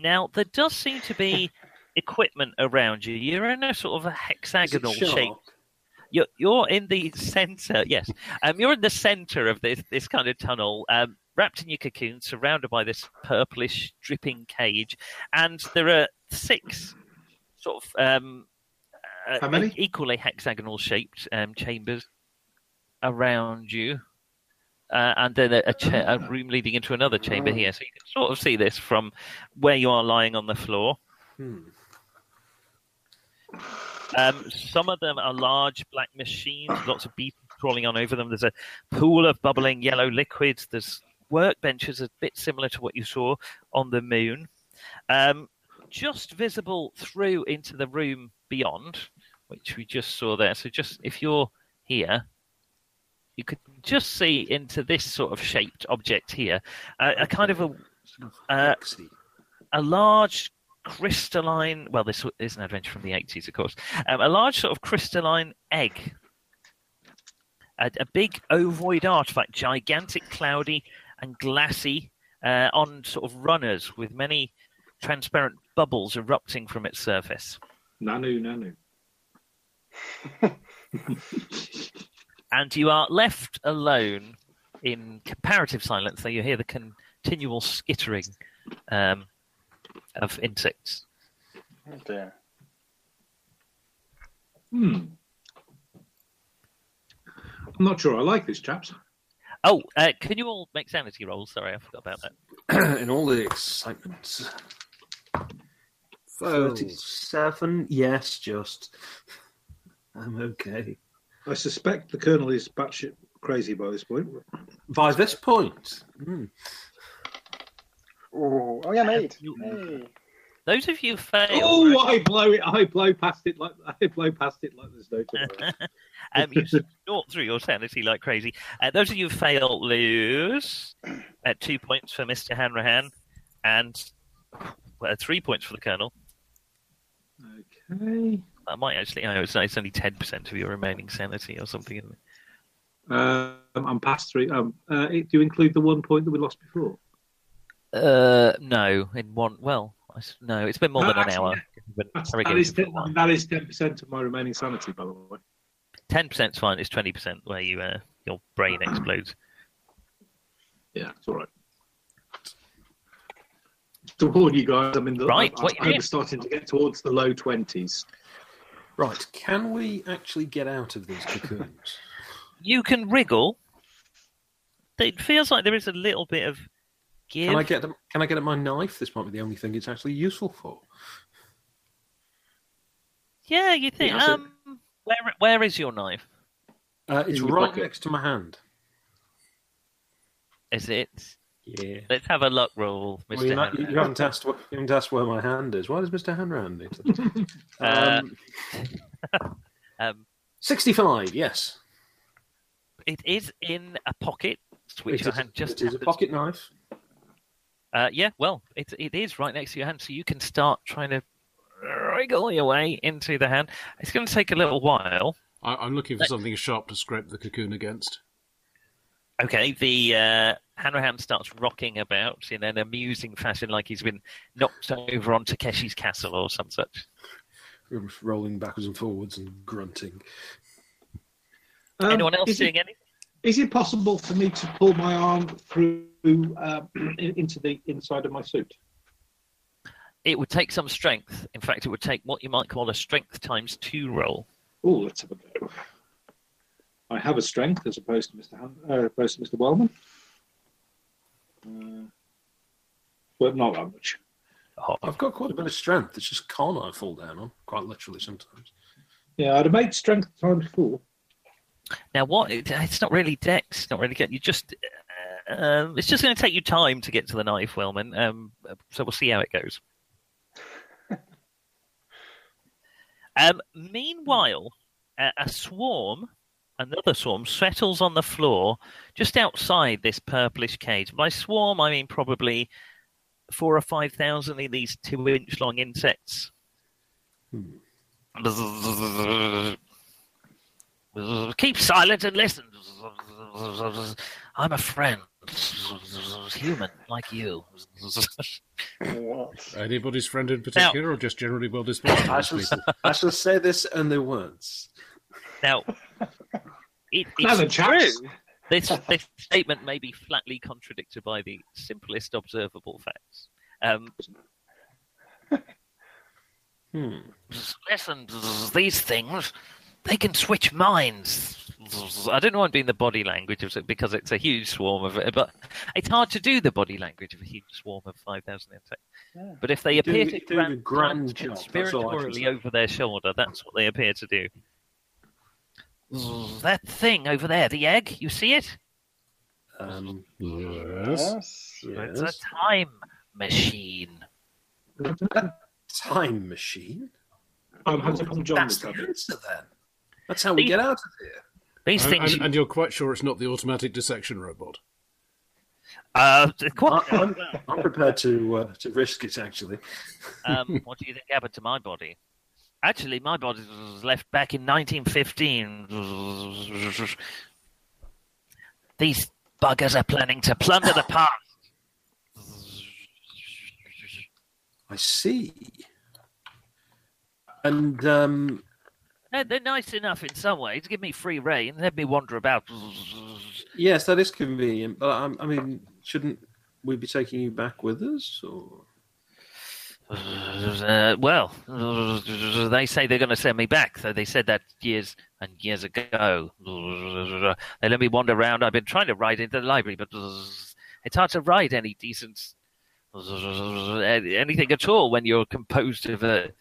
now there does seem to be equipment around you. You're in a sort of a hexagonal shape. You're, you're in the center. Yes, um, you're in the center of this this kind of tunnel, um, wrapped in your cocoon, surrounded by this purplish dripping cage, and there are six sort of um, uh, How many? equally hexagonal shaped um, chambers around you. Uh, and then a, a, cha- a room leading into another chamber here. So you can sort of see this from where you are lying on the floor. Hmm. Um, some of them are large black machines, lots of beetles crawling on over them. There's a pool of bubbling yellow liquids. There's workbenches a bit similar to what you saw on the moon. Um, just visible through into the room beyond, which we just saw there. So just if you're here, you could just see into this sort of shaped object here, uh, a kind of a uh, a large crystalline. Well, this is an adventure from the eighties, of course. Um, a large sort of crystalline egg, a, a big ovoid artifact, gigantic, cloudy, and glassy, uh, on sort of runners with many transparent bubbles erupting from its surface. Nanu, nanu. and you are left alone in comparative silence, though you hear the continual skittering um, of insects. Oh dear. Hmm. I'm not sure I like this, chaps. Oh, uh, can you all make sanity rolls? Sorry, I forgot about that. in all the excitement. Fails. 37? Yes, just. I'm okay. I suspect the Colonel is batshit crazy by this point. By this point. hmm. Ooh. Oh yeah, mate. You- Hey. Those of you fail. Oh, I blow it! I blow past it like I blow past it like there's no tomorrow. um, you snort through your sanity like crazy. Uh, those of you who fail lose at two points for Mr. Hanrahan and uh, three points for the Colonel. I might actually. Oh, it's, it's only ten percent of your remaining sanity or something. Um, I'm past three. Um, uh, do you include the one point that we lost before? Uh, no, in one. Well, I no, it's been more No, than an hour. That's, ten, that is ten percent of my remaining sanity, by the way. Ten percent fine. It's twenty percent where you uh, your brain explodes. Yeah, it's all right. To warn you guys, I'm in the Right, I'm, what I'm doing? starting to get towards the low twenties. Right, can we actually get out of these cocoons? You can wriggle. It feels like there is a little bit of give. Can I get them? Can I get at my knife? This might be the only thing it's actually useful for. Yeah, you think. Yeah, so- um, where where is your knife? Uh, it's right pocket. next to my hand. Is it? Yeah. Let's have a luck roll, Well, Mister. you, not- you haven't asked. wh- You haven't asked where my hand is. Why does Mister Hanrahan need to? Uh, Um, um, Sixty-five. Yes. it is in a pocket, which It your hand just it is a happens- pocket knife. Uh, yeah, well, it it is right next to your hand, so you can start trying to wriggle your way into the hand. It's going to take a little while. I, I'm looking for something sharp to scrape the cocoon against. Okay, the uh, Hanrahan starts rocking about in an amusing fashion, like he's been knocked over on Takeshi's castle or some such. rolling backwards and forwards and grunting. Um, Anyone else seeing it, any? is it possible for me to pull my arm through uh, into the inside of my suit? It would take some strength. In fact, it would take what you might call a strength times two roll. Oh, let's have a go. I have a strength as opposed to Mr. Han- uh, opposed to Mr. Wellman. But not that much. hop. I've got quite a bit of strength. It's just con I fall down on, quite literally sometimes. Yeah, I'd have made strength times four. Now, what? It's not really dex. Not really get. You just. Uh, um, it's just going to take you time to get to the knife, Wellman. Um, so we'll see how it goes. um, meanwhile, a, a swarm, another swarm, settles on the floor just outside this purplish cage. By swarm, I mean probably four or five thousand of these two-inch-long insects. Keep silent and listen. I'm a friend, human like you. What? Anybody's friend in particular, or just generally well disposed? I shall, I shall say this only once. Now, it, Now it's the true. This, this statement may be flatly contradicted by the simplest observable facts. Um, Hmm. listen, these things, they can switch minds. I don't know I'm doing the body language of it because it's a huge swarm of it, but it's hard to do the body language of a huge swarm of 5,000 insects. Yeah. But if they You do- appear you to do grant, the grand glance job, that's all I can conspiratorially over their shoulder, that's what they appear to do. That thing over there, the egg, you see it? Um, Yes. Yes. It's a time machine. Time machine? I'm having to John That's the answer then. That's how we get out of here. These And, things, and, and you're quite sure it's not the automatic dissection robot? uh, I, quite, I'm, I'm prepared to uh, to risk it, actually. um, what do you think happened to my body? Actually, my body was left back in 1915. These buggers are planning to plunder the past. I see. And um, They're, they're nice enough in some ways. Give me free reign. Let me wander about. yes, that is convenient. But um, I mean, shouldn't we be taking you back with us? Or Uh, well, they say they're going to send me back. So they said that years and years ago. They let me wander around. I've been trying to write into the library, but it's hard to write any decent anything at all when you're composed of a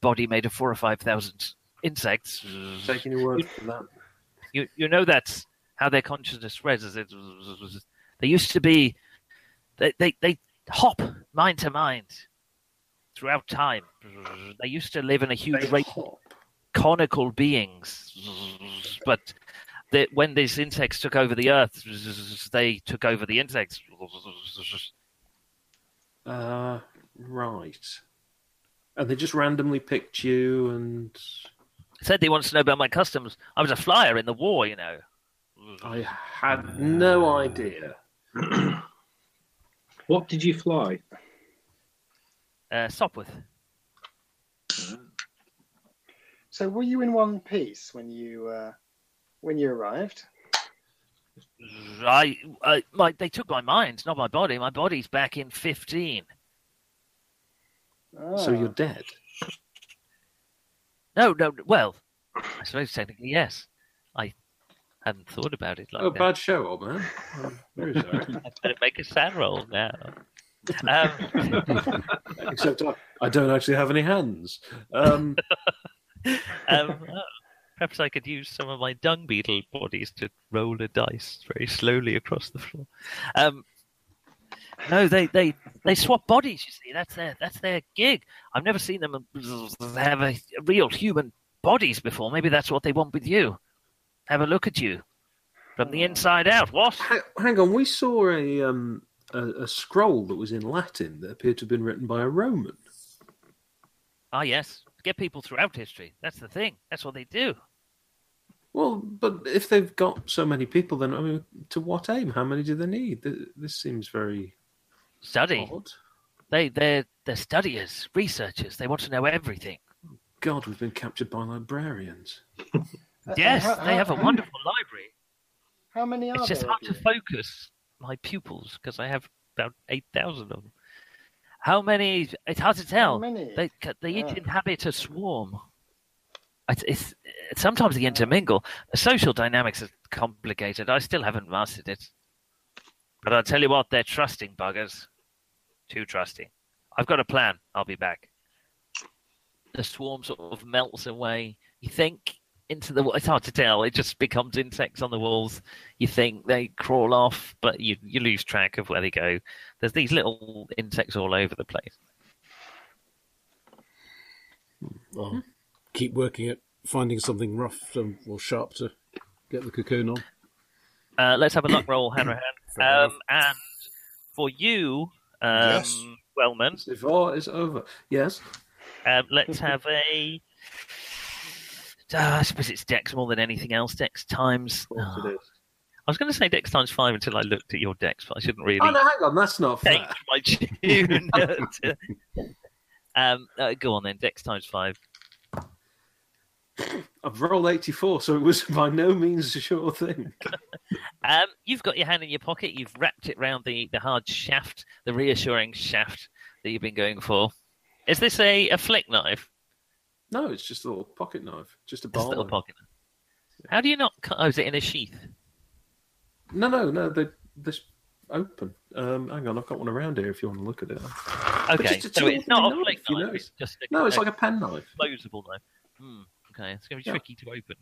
body made of four or five thousand insects. taking your word for that? You you know that's how their consciousness spreads. Is it? They used to be. They they they hop mind to mind throughout time. They used to live in a huge They rate hop. conical beings, but the, when these insects took over the earth, they took over the insects. Uh, right. And they just randomly picked you and Said they wanted to know about my customs. I was a flyer in the war, you know. I had no idea. What did you fly? Uh, Sopwith. So were you in one piece when you uh, when you arrived? I, I, my, they took my mind, not my body. My body's back in fifteen. So Ah. you're dead. No, no. Well, I suppose technically yes. I hadn't thought about it like that. Oh, that. bad show, old man. I'm very sorry. I better make a sad roll now. Um, Except I, I don't actually have any hands. Um, um, oh, perhaps I could use some of my dung beetle bodies to roll a dice very slowly across the floor. Um, no, they, they, they swap bodies. You see, that's their that's their gig. I've never seen them have a real human bodies before. Maybe that's what they want with you. Have a look at you from the inside out. What? hang on, we saw a, um, a a scroll that was in Latin that appeared to have been written by a Roman. Ah, yes. Get people throughout history. That's the thing. That's what they do. Well, but if they've got so many people, then I mean, to what aim? How many do they need? This seems very Study. odd. They they're they're studiers, researchers. They want to know everything. God, we've been captured by librarians. Uh, Yes, how- they have a how- wonderful library. How many are It's just there? hard of to focus my pupils because I have about eight thousand of them. How many? It's hard to How tell. many? They they each Yeah. inhabit a swarm. It's, it's, it's sometimes they intermingle. The social dynamics are complicated. I still haven't mastered it. But I'll tell you what, they're trusting buggers. Too trusting. I've got a plan. I'll be back. The swarm sort of melts away. You think into the. It's hard to tell. It just becomes insects on the walls. You think they crawl off, but you you lose track of where they go. There's these little insects all over the place. I'll keep working at finding something rough um, or sharp to get the cocoon on. Uh, let's have a luck roll, hand hand. Um, and for you, um, Yes. Wellman, Before it's over. Yes. um, let's have a. Uh, I suppose it's Dex more than anything else. Dex times. Of course it is. I was going to say Dex times five until I looked at your Dex, but I shouldn't really Oh no, hang on, that's not fair. my tune. um, uh, go on then, Dex times five. I've rolled eighty-four, so it was by no means a sure thing. Um, you've got your hand in your pocket. You've wrapped it round the, the hard shaft, the reassuring shaft that you've been going for. Is this a, a flick knife? No, it's just a little pocket knife, just a Just a bar. little knife. pocket. How do you not? cut- Oh, is it in a sheath? No, no, no. They this open. Um, hang on, I've got one around here if you want to look at it. Okay, so it's not a knife, flick you knife. know, It's just a, No, it's like a pen knife. closable knife. Hmm, okay, it's going to be Yeah. tricky to open.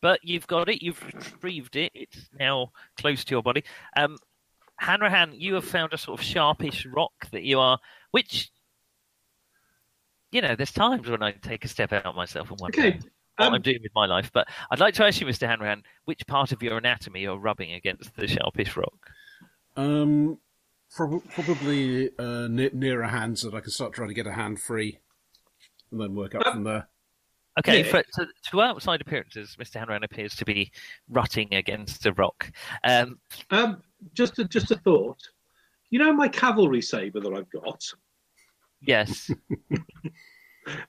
But you've got it. You've retrieved it. It's now close to your body. Um, Hanrahan, you have found a sort of sharpish rock that you are, which, you know, there's times when I take a step out myself and wonder Okay. what Um, I'm doing with my life. But I'd like to ask you, Mr. Hanrahan, which part of your anatomy you're rubbing against the sharpish rock? Um, prob- probably uh, near, near a hand so that I can start trying to get a hand free and then work up from there. Okay, Yeah. for, to, to outside appearances, Mr. Hanrahan appears to be rutting against a rock. Um, Um, just a, just a thought. You know my cavalry saber that I've got. Yes.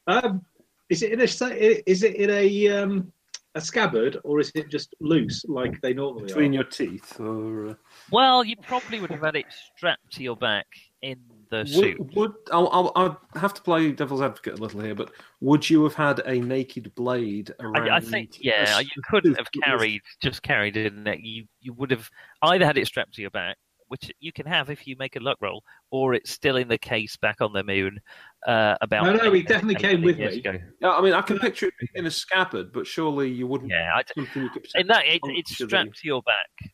Um, is it in a is it in a um, a scabbard or is it just loose like they normally Between are? your teeth, or uh, Well, you probably would have had it strapped to your back in the suit. would, would I'll, I'll, I'll have to play devil's advocate a little here, but would you have had a naked blade around? I, I think, yeah, you couldn't have carried, just carried it in it. You, you would have either had it strapped to your back, which you can have if you make a luck roll, or it's still in the case back on the moon. Uh, about No, no, eight- it definitely eight came with me. ago. Yeah, I mean, I can picture it in a scabbard, but surely you wouldn't. Yeah, I, something you could in that it, it's strapped to your back.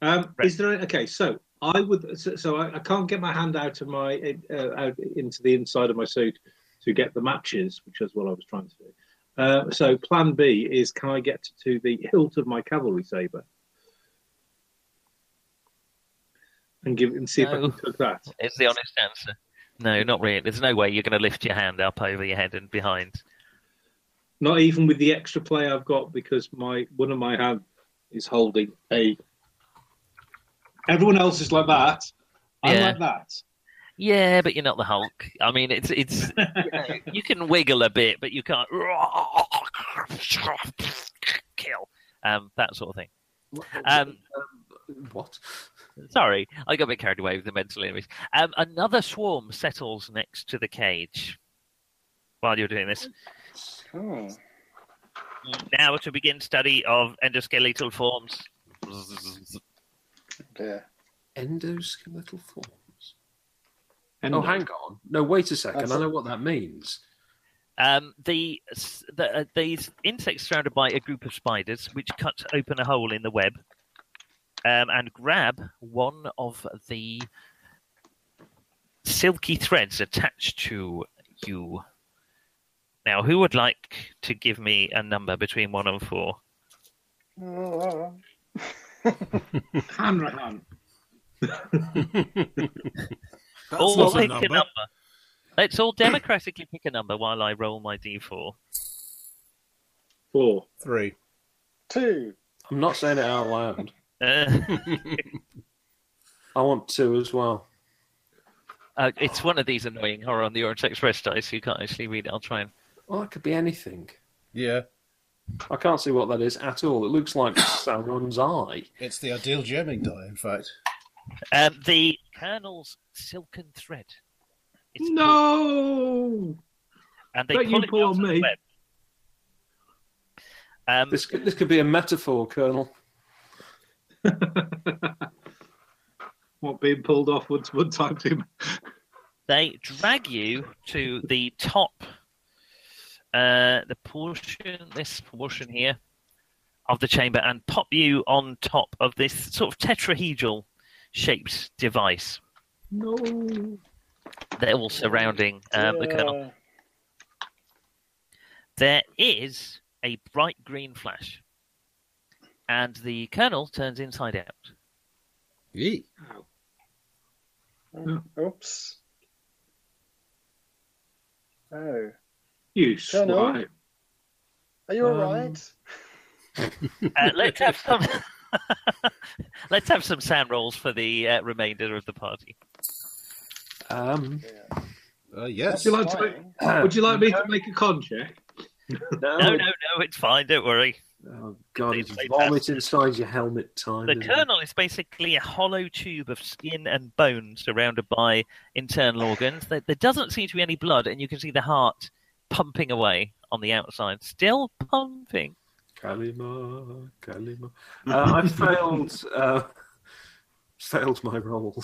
Um, Right. Is there okay? So I would. So, so I, I can't get my hand out of my uh, out into the inside of my suit to get the matches, which is what I was trying to do. Uh, so Plan B is: can I get to the hilt of my cavalry saber and give and see if I No. can cook that? Is the honest answer? No, not really. There's no way you're going to lift your hand up over your head and behind. Not even with the extra play I've got because my one of my hand is holding a. Everyone else is like that. I'm Yeah. like that. Yeah, but you're not the Hulk. I mean, it's it's you, know, you can wiggle a bit, but you can't kill um, that sort of thing. Um, what? Sorry, I got a bit carried away with the mental images. Um, another swarm settles next to the cage while you're doing this. Oh. Now to begin study of endoskeletal forms. dear. Endoskeletal forms. And Oh, hang on. No, wait a second. That's I a- know what that means. Um, the, the uh, these insects surrounded by a group of spiders, which cut open a hole in the web, um, and grab one of the silky threads attached to you. Now, who would like to give me a number between one and four? Hanrahan. That's all not a pick number. a number. Let's all democratically pick a number while I roll my d4. Four. Three. Two. I'm not saying it out loud. Uh, I want two as well. uh, it's one of these annoying horror on the Orient Express dice. You can't actually read it. I'll try and. Well, that could be anything. Yeah, I can't see what that is at all. It looks like Sauron's eye. it's the ideal gemming die, in fact. Um, the Colonel's silken thread. It's pulled- No. and they Don't pull you it pull out on of the me. Um, This could, this could be a metaphor, Colonel. What being pulled off would would time to They drag you to the top, uh, the portion, this portion here of the chamber, and pop you on top of this sort of tetrahedral shaped device. No. They're all surrounding um, the colonel. There is a bright green flash, and the colonel turns inside out. Yee. Oops. Oh, You Colonel? swine. are you all Um, right? Uh, let's have some. let's have some sand rolls for the uh, remainder of the party. Um, Yeah. Uh, yes. Would you like to make, would you like me to make a con check? No, no, no, it's fine. Don't worry. Oh God, it's Please, please, vomit inside your helmet time. The colonel is basically a hollow tube of skin and bone surrounded by internal organs. There, there doesn't seem to be any blood, and you can see the heart pumping away on the outside, still pumping. Kalima, Kalima. Uh, I failed. Uh, failed my roll.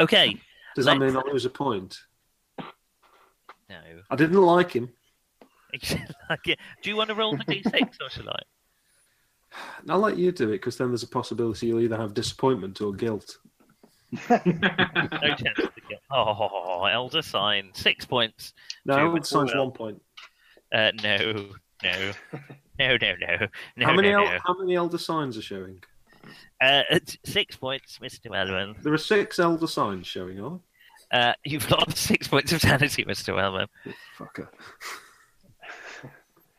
Okay, Does that Let's- mean I lose a point? no. I didn't like him. Okay. Do you want to roll the d6 or shall I? I'll let you do it because then there's a possibility you'll either have disappointment or guilt. No chance to get. Oh, elder sign, six points. No, Two it signs Will. one point. Uh, no, no, no, no, no, no. how many no, el- no. how many elder signs are showing? Uh, six points, Mr. Wellman. There are six elder signs showing. Are Uh, you've lost six points of sanity, Mr. Wellman. Fucker.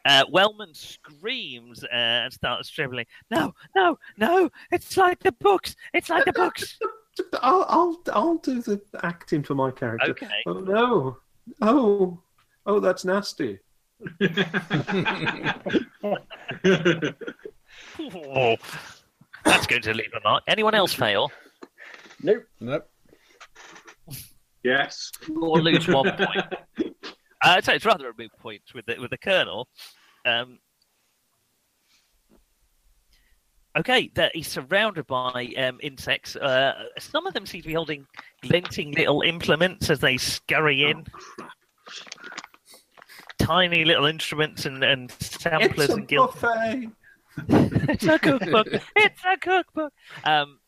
Uh, Wellman screams uh, and starts dribbling. No, no, no! It's like the books. It's like the books. I'll I'll I'll do the acting for my character. Okay. Oh no! Oh oh, that's nasty. Oh, that's going to leave a mark. Anyone else fail Nope. Nope. yes. or lose one point? Uh, I'd say it's rather a moot point with the with the colonel. Um, okay, that he's surrounded by um, insects. Uh, some of them seem to be holding glinting little implements as they scurry in. Tiny little instruments and, and samplers it's a and guild. buffet. it's a cookbook. It's a cookbook. Um,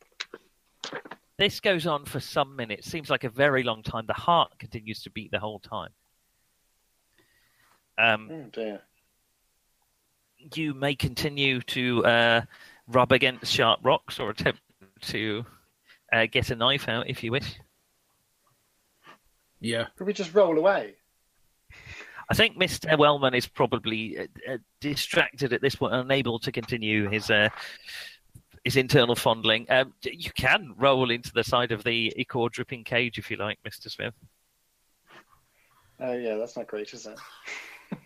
this goes on for some minutes. Seems like a very long time. The heart continues to beat the whole time. Um, Oh dear. you may continue to uh, rub against sharp rocks or attempt to uh, get a knife out if you wish. Yeah. Could we just roll away? I think Mr. Wellman is probably uh, uh, distracted at this point, unable to continue his uh, his internal fondling. Um, you can roll into the side of the ichor dripping cage if you like, Mr. Smith. Oh yeah, that's not great, is it?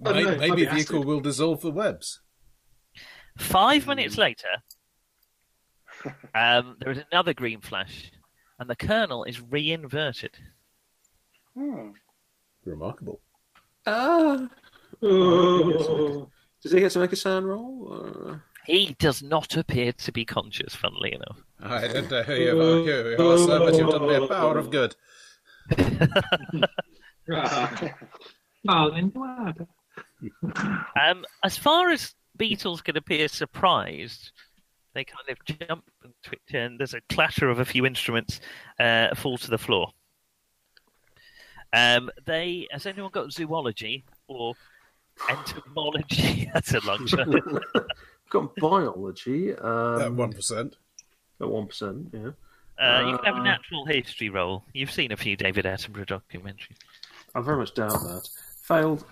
May- no, maybe might the equal acid. will dissolve the webs. Five minutes later, um, there is another green flash, and the colonel is reinverted. Hmm. Remarkable. Ah, Oh. does he get to make a sound roll? Or... He does not appear to be conscious, funnily enough. I don't know who you are, who you are, sir, but you've done me a power of good. Darling. Um, as far as beetles can appear surprised, they kind of jump and twitch, and there's a clatter of a few instruments uh, fall to the floor. Um, they has anyone got zoology or entomology? That's a long shot. Got biology. That Um, one percent. At one percent, yeah. Uh, you can have a Uh, natural history roll. You've seen a few David Attenborough documentaries. I very much doubt that. Failed.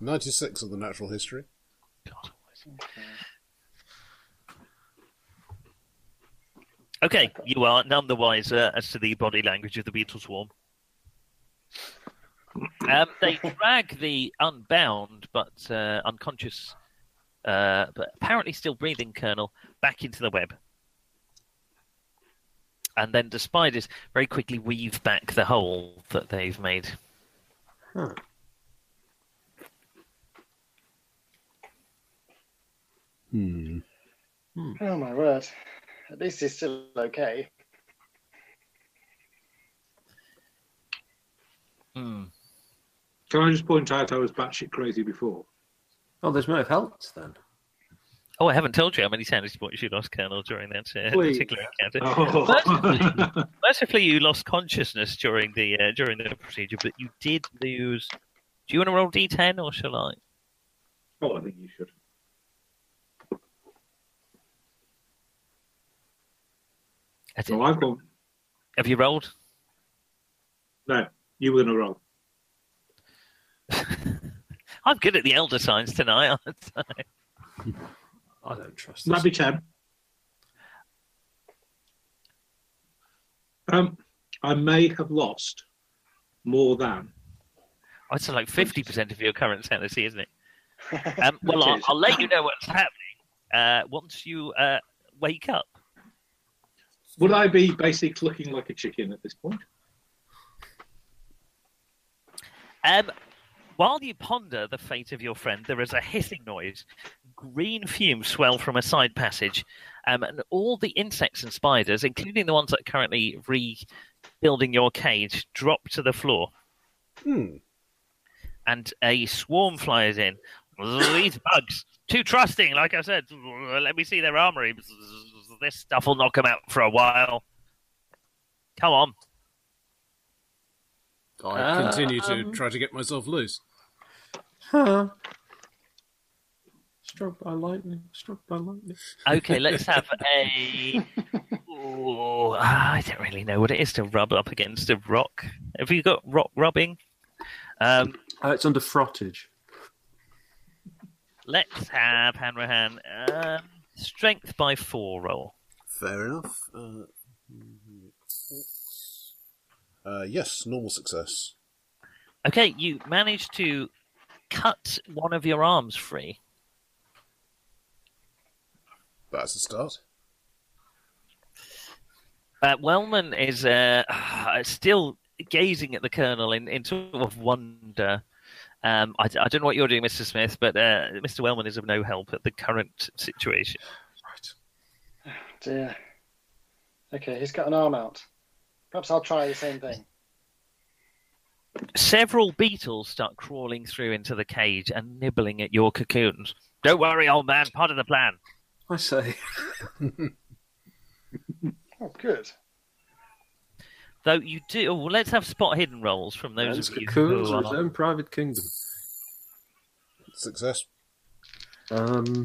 Ninety-six of the natural history. God. Okay, you are none the wiser as to the body language of the beetle swarm. Um, they drag the unbound but uh, unconscious, uh, but apparently still breathing colonel back into the web. And then the spiders very quickly weave back the hole that they've made. Huh. Hmm. Oh my word. At least he's still okay. Hmm. Can I just point out I was batshit crazy before? Oh, this may have helped then. Oh, I haven't told you how many sanity points you lost, Colonel, during that uh, particular encounter. Oh. Mercifully, you lost consciousness during the uh, during the procedure, but you did lose. Do you want to roll d10 or shall I? oh, I think you should. Oh, I've gone. Have you rolled? No, you were going to roll. I'm good at the elder signs tonight. aren't I? I don't trust That'd this. be ten. Um, I may have lost more than. I'd say like fifty percent of your current sanity, isn't it? Um, well, Which I'll, I'll let you know what's happening uh, once you uh, wake up. Would I be basically looking like a chicken at this point? Um, while you ponder the fate of your friend, there is a hissing noise. Green fumes swell from a side passage, um, and all the insects and spiders, including the ones that are currently rebuilding your cage, drop to the floor. Hmm. And a swarm flies in. These bugs, too trusting, like I said. Let me see their armory. This stuff will knock them out for a while. Come on. I continue to Um, try to get myself loose. Huh. Struck by lightning. Struck by lightning. Okay, let's have a. Ooh, I don't really know what it is to rub up against a rock. Have you got rock rubbing? Um, Uh, it's under frottage. let's have Hanrahan um, strength by four roll. Fair enough. Uh, uh, yes, normal success. Okay, you managed to cut one of your arms free. That's a start. Uh, Wellman is uh, still gazing at the colonel in, in sort of wonder. Um, I, I don't know what you're doing, Mr. Smith, but uh, Mr. Wellman is of no help at the current situation. Right. Dear. Okay, he's got an arm out. Perhaps I'll try the same thing. Several beetles start crawling through into the cage and nibbling at your cocoons. Don't worry, old man, part of the plan. I say. Oh, good. Though you do, oh, well, let's have spot hidden rolls from those Man's of you cocoons who are his own private kingdom. Success. Um,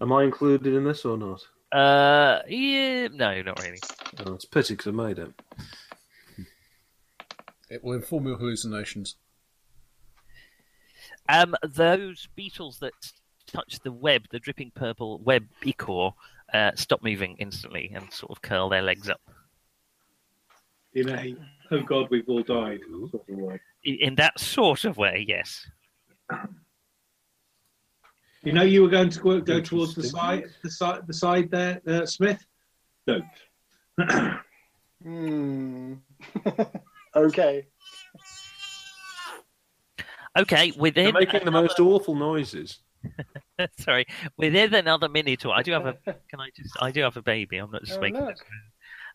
am I included in this or not? Uh, yeah, no, not really. Oh, it's a pity because I made it. It will inform your hallucinations. Um, those beetles that touch the web, the dripping purple web ichor, uh, stop moving instantly and sort of curl their legs up. In a, oh God, we've all died sort of way. I- In that sort of way, yes. You know, you were going to go, go towards the side, the side, the side there, uh, Smith. Don't. Hmm. okay. Okay, They're making the most awful noises. sorry, within another minute or I do have a. Can I just? I do have a baby. I'm not just Oh, making look. this.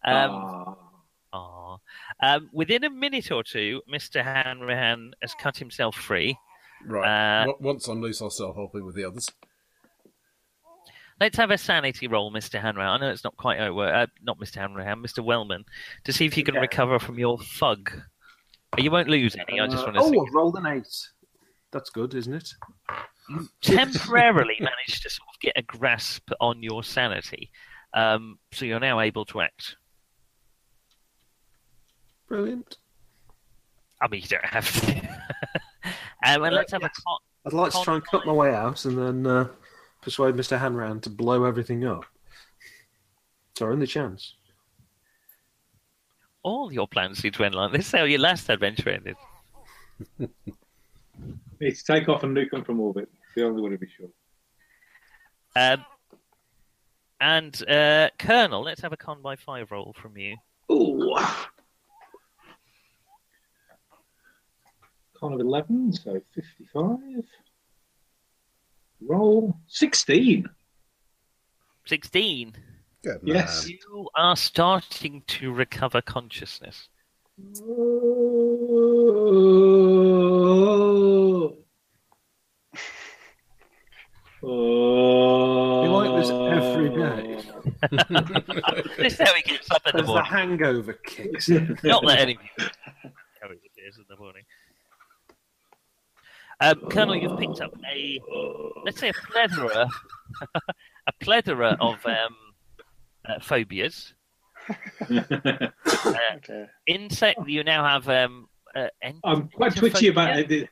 Um, Ah. aw. um, within a minute or two, Mister Hanrahan has cut himself free. Right. Uh, Once I'm loose, I'll start helping with the others. Let's have a sanity roll, Mr. Hanrahan. I know it's not quite over. Uh, not Mr. Hanrahan, Mr. Wellman, to see if you can Okay. recover from your thug. You won't lose any. I just Uh, want to see. oh, I've rolled an eight. That's good, isn't it? You temporarily managed to sort of get a grasp on your sanity. Um, so you're now able to act. Brilliant. I mean, you don't have to. um, and let's have a con- I'd like to try and cut my way out and then uh, persuade Mr. Hanran to blow everything up. It's our only chance. all your plans seem to end like this. is How your last adventure ended. Need to take off and nuke them from orbit. It's the only way to be sure. Um, and uh, Colonel, let's have a con by five roll from you. Ooh. Con of 11, so 55. Roll 16. 16. Good Yes. man. You are starting to recover consciousness. Oh. Oh. You like this every day. This is how he gets up in the As the morning. hangover kicks in. Not that any of how it is in the morning. Um, Colonel, you've picked up a, let's say, a plethora, a plethora of um, uh, phobias. Okay. Insect. You now have um, uh, ent- I'm quite twitchy about entophobia? it.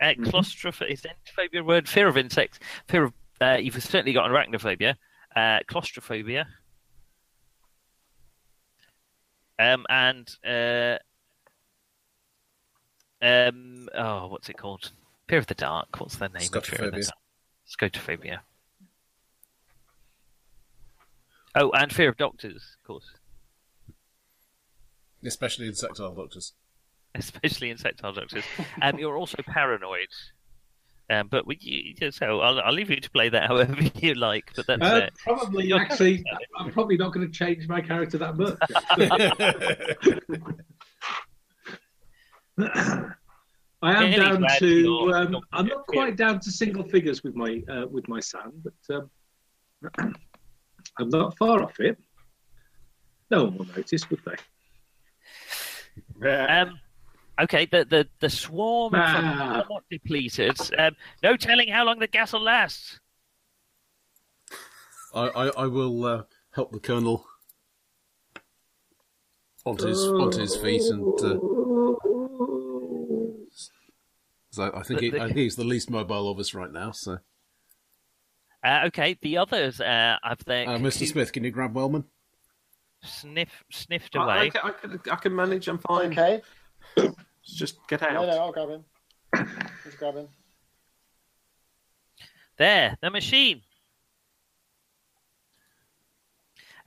Uh, claustroph- is entophobia a word? Fear of insects. Fear of. Uh, you've certainly got arachnophobia. Uh, claustrophobia. Um, and uh, um, oh, what's it called? Fear of the dark. What's their name? Fear of the Scotophobia. Scotophobia. Oh, and fear of doctors, of course, Especially insectile doctors. especially insectile doctors. Um, you're also paranoid. Um, but we, you, so I'll, I'll leave you to play that however you like. But that's Uh, it. probably, actually, I'm probably not going to change my character that much. I am down to. Um, I'm not quite down to single figures with my uh, with my sand, but um, I'm not far off it. No one will notice, would they? Um, okay, the the the swarm is Ah. somewhat depleted. Um, no telling how long the gas will last. I, I, I will uh, help the colonel onto his onto his feet, and uh, so I think he, I think he's the least mobile of us right now. So, Uh, okay, the others, uh, I've then uh, Mr. Smith, can you grab Wellman? sniff sniffed I, I, away. can, I, can, I can manage. I'm fine. Okay. Just get out. No, no, I'll grab him. Just grab him. There, the machine.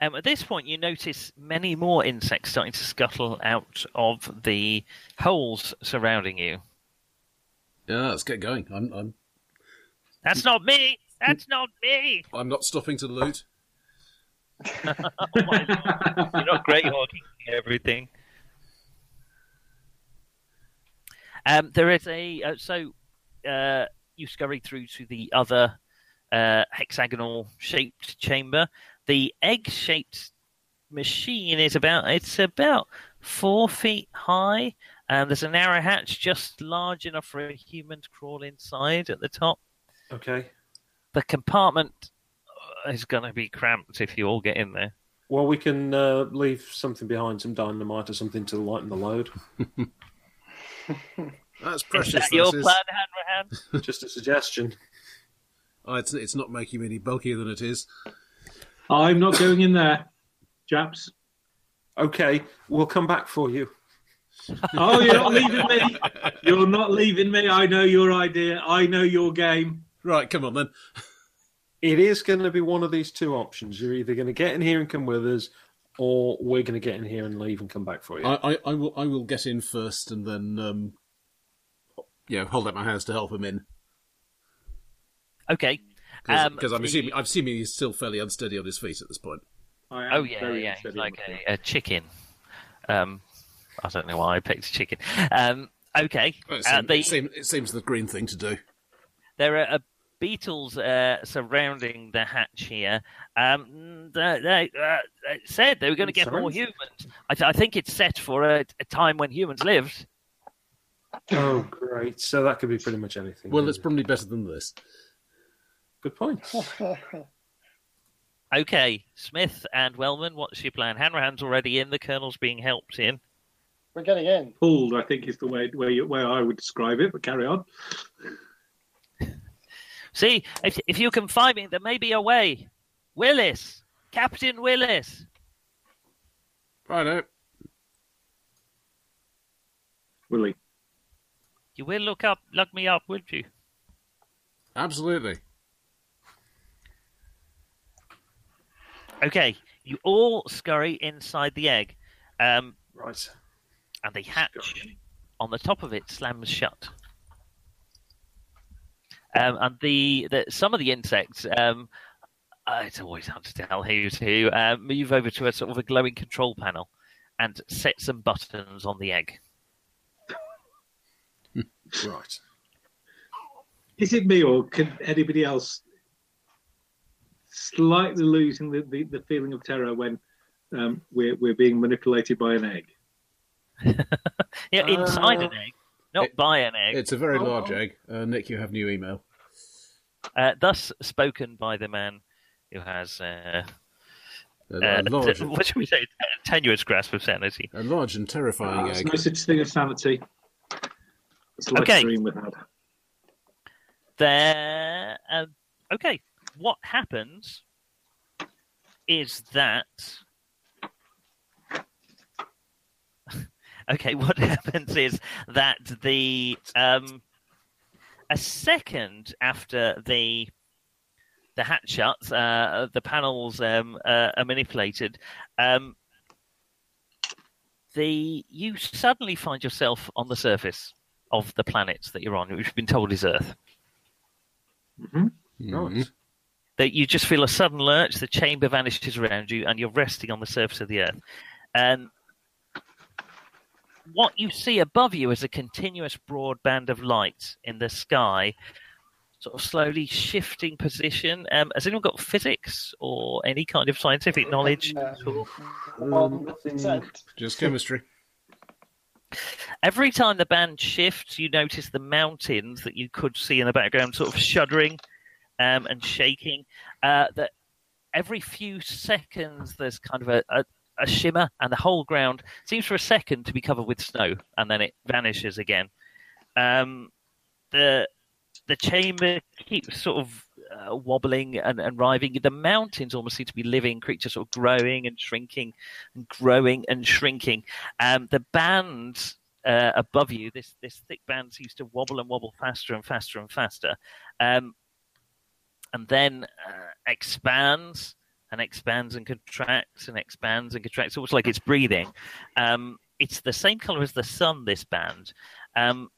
Um, at this point, you notice many more insects starting to scuttle out of the holes surrounding you. Yeah, let's get going. I'm I'm That's not me. That's not me. I'm not stopping to loot. Oh my lord. You're not great hogging everything. Um, there is a uh, so uh, you scurry through to the other uh, hexagonal shaped chamber. The egg shaped machine is about it's about four feet high, and there's a narrow hatch just large enough for a human to crawl inside at the top. Okay. The compartment uh, is going to be cramped if you all get in there. Well, we can uh, leave something behind, some dynamite or something to lighten the load. That's Is precious. that your that is. plan, Hanrahan? Just a suggestion. Oh, it's it's not making me any bulkier than it is. I'm not going in there, chaps. Okay, we'll come back for you. Oh, you're not leaving me. You're not leaving me. I know your idea. I know your game. Right, come on then. It is going to be one of these two options. You're either going to get in here and come with us, or we're going to get in here and leave and come back for you. I, I, I will I will get in first and then um, yeah, hold out my hands to help him in Okay. Um, because I'm the- assuming I'm assuming he's still fairly unsteady on his feet at this point. I am Oh yeah, yeah. He's like on my feet. a, a chicken. Um, I don't know why I picked chicken. Um, okay. Well, it, Uh, seems, the- it, seems, it seems the green thing to do. there are uh, beetles uh, surrounding the hatch here. Um, they, they, uh, they said they were going to get more humans. I, th- I think it's set for a, a time when humans lived. oh, great. So that could be pretty much anything. Well, it's probably better than this. good point. Okay, Smith and Wellman, what's your plan? Hanrahan's already in. The Colonel's being helped in. We're getting in. Pulled, I think, is the way way, way I would describe it. But carry on. See, if, if you can find me, there may be a way. Willis, Captain Willis. Righto. Willie. You will look up, look me up, would you? Absolutely. Okay, you all scurry inside the egg, um, Right. and the hatch on the top of it slams shut. Um, and the, the some of the insects um, uh, it's always hard to tell who's who. Uh, move over to a sort of a glowing control panel and set some buttons on the egg. Right. Is it me or can anybody else slightly losing the, the, the feeling of terror when um, we're we're being manipulated by an egg? Yeah, inside Uh, an egg, not it- by an egg. It's a very Oh, large oh. egg. Uh, Nick, you have new email. Uh, thus spoken by the man who has, uh, A, uh, large, t- what should we say, tenuous grasp of sanity. a large and terrifying There's egg. no such thing as sanity. It's like Okay. a dream without. There. Um, okay, what happens is that. Okay, what happens is that the um, a second after the the hatch shuts, uh, the panels um, uh, are manipulated. Um, the you suddenly find yourself on the surface of the planet that you're on, which you've been told is Earth. Mhm. Right. that you just feel a sudden lurch, the chamber vanishes around you, and you're resting on the surface of the earth. And what you see above you is a continuous broad band of light in the sky, sort of slowly shifting position. Um, has anyone got physics or any kind of scientific knowledge? Uh, at all? one. Just chemistry. Every time the band shifts, you notice the mountains that you could see in the background sort of shuddering um, and shaking. Uh, that every few seconds there's kind of a, a, a shimmer, and the whole ground seems for a second to be covered with snow, and then it vanishes again. Um, the the chamber keeps sort of uh, wobbling and, and writhing. The mountains almost seem to be living creatures, sort of growing and shrinking and growing and shrinking. Um, the band uh, above you, this this thick band seems to wobble and wobble faster and faster and faster, um, and then uh, expands and expands and contracts and expands and contracts, almost like it's breathing. Um, it's the same color as the sun. This band. Um,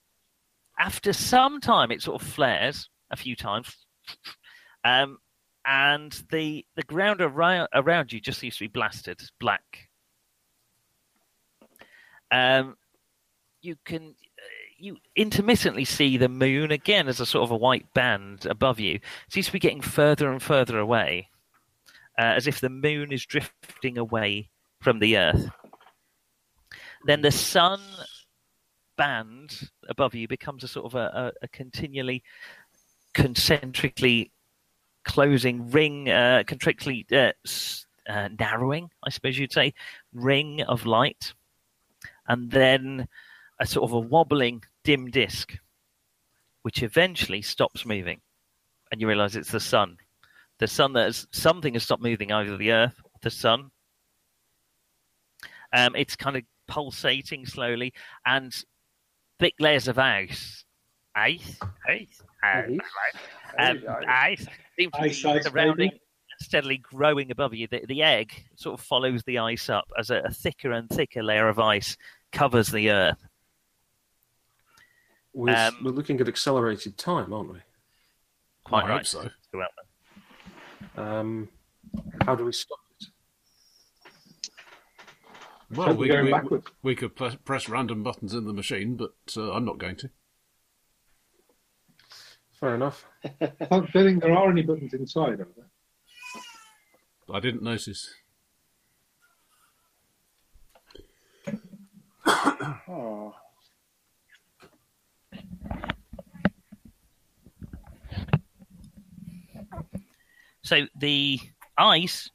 after some time, it sort of flares a few times, um, and the the ground around around you just seems to be blasted black. Um, you can you intermittently see the moon again as a sort of a white band above you. It seems to be getting further and further away, uh, as if the moon is drifting away from the earth. Then the sun band above you becomes a sort of a, a, a continually concentrically closing ring, uh, concentrically uh, uh, narrowing, I suppose you'd say, ring of light, and then a sort of a wobbling dim disk, which eventually stops moving, and you realise it's the sun. The sun that has, something has stopped moving, either the Earth, the sun. Um, it's kind of pulsating slowly, and thick layers of ice, ice, ice, ice, um, ice seem to Ice, be ice, surrounding, baby. steadily growing above you. The, the egg sort of follows the ice up as a, a thicker and thicker layer of ice covers the Earth. We're, Um, we're looking at accelerated time, aren't we? Quite I right. hope so. Well, Um, how do we stop it? Well, we, we're we, could press random buttons in the machine, but uh, I'm not going to. Fair enough. I don't think there are any buttons inside, are there? I didn't notice. Oh, So the ice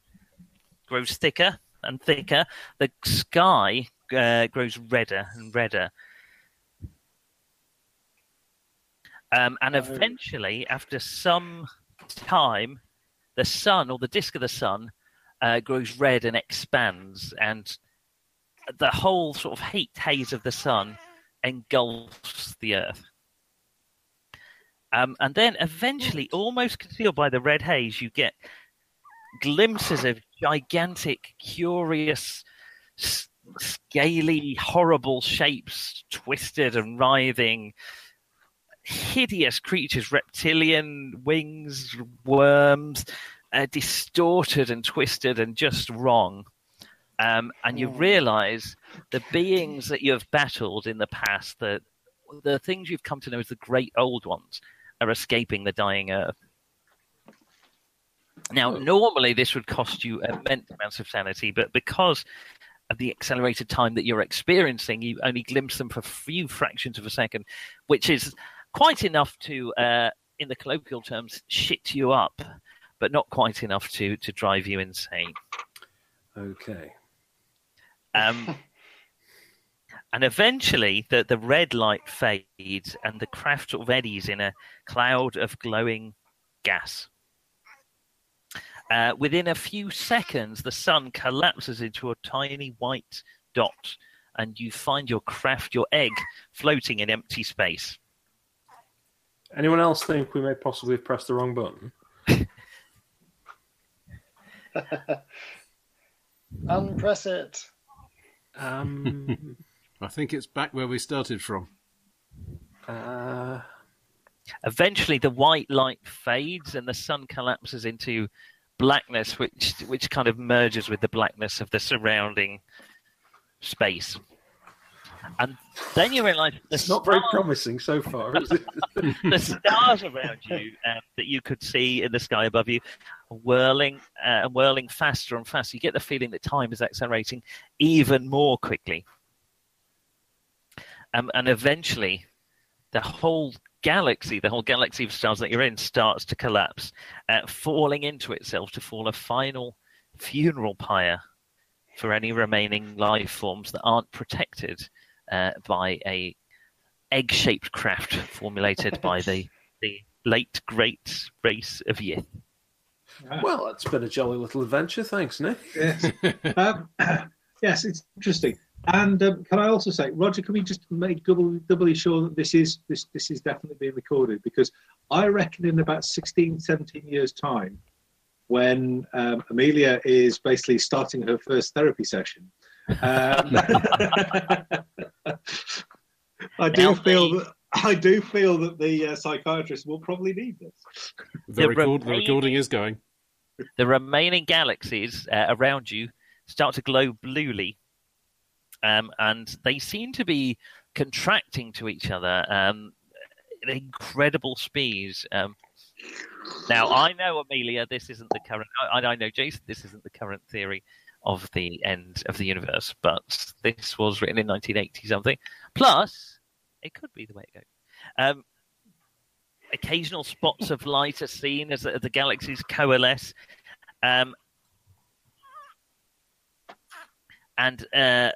grows thicker and thicker. The sky uh, grows redder and redder. Um, and eventually, after some time, the sun or the disk of the sun uh, grows red and expands, and the whole sort of heat haze of the sun engulfs the earth. Um, and then eventually, almost concealed by the red haze, you get glimpses of gigantic, curious, s- scaly, horrible shapes, twisted and writhing, hideous creatures, reptilian wings, worms, uh, distorted and twisted and just wrong. Um, and you Mm. realize the beings that you have battled in the past, the the things you've come to know as the great old ones, are escaping the dying earth. Now, Oh. normally this would cost you immense amounts of sanity, but because of the accelerated time that you're experiencing, you only glimpse them for a few fractions of a second, which is quite enough to, uh, in the colloquial terms, shit you up, but not quite enough to to drive you insane. Okay. Um, and eventually, the, the red light fades and the craft sort of eddies in a cloud of glowing gas. Uh, within a few seconds, the sun collapses into a tiny white dot, and you find your craft, your egg, floating in empty space. Anyone else think we may possibly have pressed the wrong button? Unpress it. Um, I think it's back where we started from. uh, Eventually, the white light fades, and the sun collapses into blackness, which which kind of merges with the blackness of the surrounding space. And then you realise the it's not very promising so far, is it? the stars around you um, that you could see in the sky above you are whirling uh, and whirling faster and faster. You get the feeling that time is accelerating even more quickly. Um, and eventually, the whole galaxy, the whole galaxy of stars that you're in, starts to collapse, uh, falling into itself to fall a final funeral pyre for any remaining life forms that aren't protected uh, by a egg-shaped craft formulated by the the late great race of Yith. well, it's been a jolly little adventure. Thanks, Nick. Yes. um, yes, it's interesting. And um, can I also say, Roger, can we just make double, doubly sure that this is this this is definitely being recorded? Because I reckon in about 16, 17 years' time, when um, Amelia is basically starting her first therapy session, um, I do Now feel that I do feel that the uh, psychiatrist will probably need this. The, The record, the recording is going. The remaining galaxies uh, around you start to glow bluely, um, and they seem to be contracting to each other um, at incredible speeds. Um, now, I know Amelia, this isn't the current. I, I know Jason, this isn't the current theory of the end of the universe, but this was written in 1980 something. Plus, it could be the way it goes. Um, occasional spots of light are seen as the, galaxies coalesce. Um, and uh,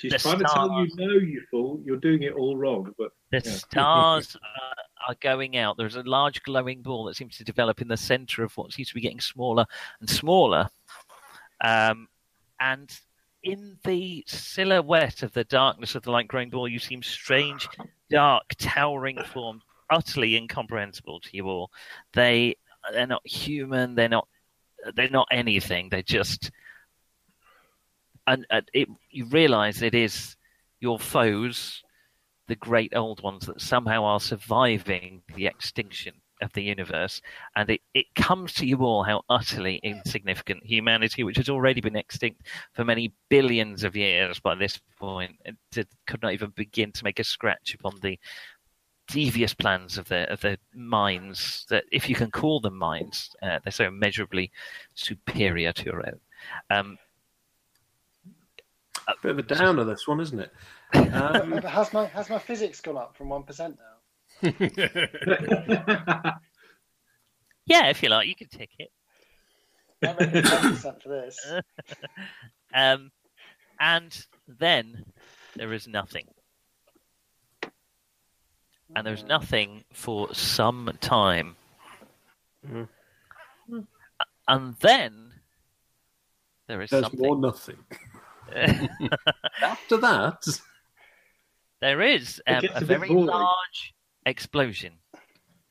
She's The trying to tell you, stars. no, you fool, you're doing it all wrong. But the Yeah. stars uh, are going out. There's a large glowing ball that seems to develop in the center of what seems to be getting smaller and smaller. Um, and in the silhouette of the darkness of the light growing ball, you see strange, dark, towering forms, utterly incomprehensible to you all. They they're not human. They're not. They're not anything. They're just. And, and it, you realise it is your foes, the great old ones that somehow are surviving the extinction of the universe. And it, it comes to you all how utterly insignificant humanity, which has already been extinct for many billions of years by this point, did, could not even begin to make a scratch upon the devious plans of the of the minds that, if you can call them minds, uh, they're so immeasurably superior to your own. Um, Bit of a downer, this one, isn't it? Um, has my has my physics gone up from one percent now? yeah, if you like, you can tick it. I reckon ten percent for this. Um, and then there is nothing. And there's nothing for some time. Mm. And then there is there's something. more nothing. After that, there is um, a a very boring. large explosion.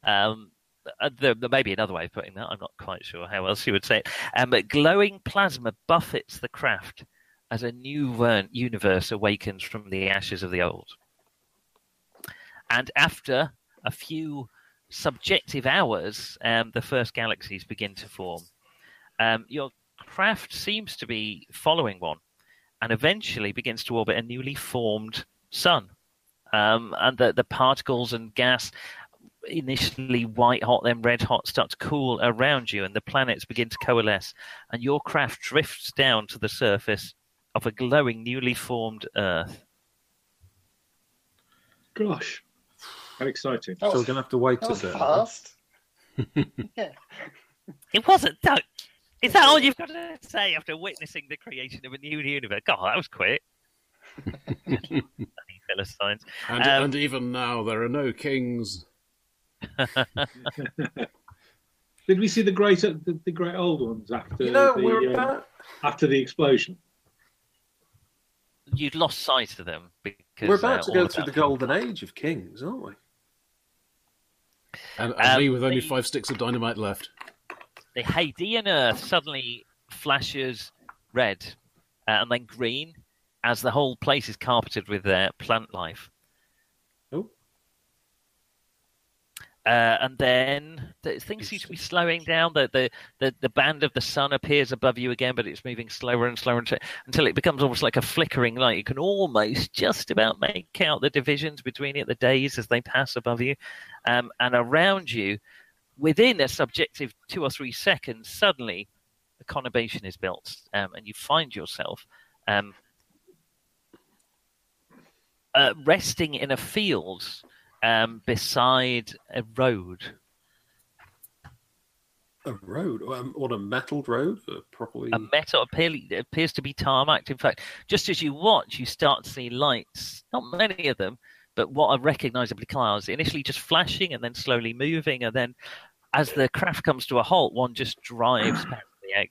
Um, uh, there, there may be another way of putting that. I'm not quite sure how else you would say it. Um, but glowing plasma buffets the craft as a new ver- universe awakens from the ashes of the old. And after a few subjective hours, um, the first galaxies begin to form. Um, your craft seems to be following one, and eventually begins to orbit a newly formed sun. Um, and the the particles and gas, initially white hot, then red hot, start to cool around you, and the planets begin to coalesce, and your craft drifts down to the surface of a glowing, newly formed Earth. Gosh, how exciting! That So we're going to have to wait that a was bit. fast. yeah. It wasn't. No. Is that all you've got to say after witnessing the creation of a new universe? God, that was quick. Bloody Philistines. And, Um, and even now, there are no kings. Did we see the great the, the great old ones after You know, the we're um, after the explosion? You'd lost sight of them because We're about uh, to go through the that- golden age of kings, aren't we? And, and Um, me with only the- five sticks of dynamite left. The Hadean Earth suddenly flashes red uh, and then green as the whole place is carpeted with uh, plant life. Oh. Uh, and then the, things seem to be slowing down. The, the, the, the band of the sun appears above you again, but it's moving slower and slower until, until it becomes almost like a flickering light. You can almost just about make out the divisions between it, the days as they pass above you. Um, and around you, within a subjective two or three seconds, suddenly a conurbation is built, um, and you find yourself um, uh, resting in a field um, beside a road. A road, um, or a metalled road, properly. A metal appear, appears to be tarmacked. In fact, just as you watch, you start to see lights. Not many of them, but what are recognisably cars. Initially, just flashing and then slowly moving, and then as the craft comes to a halt, one just drives past the egg.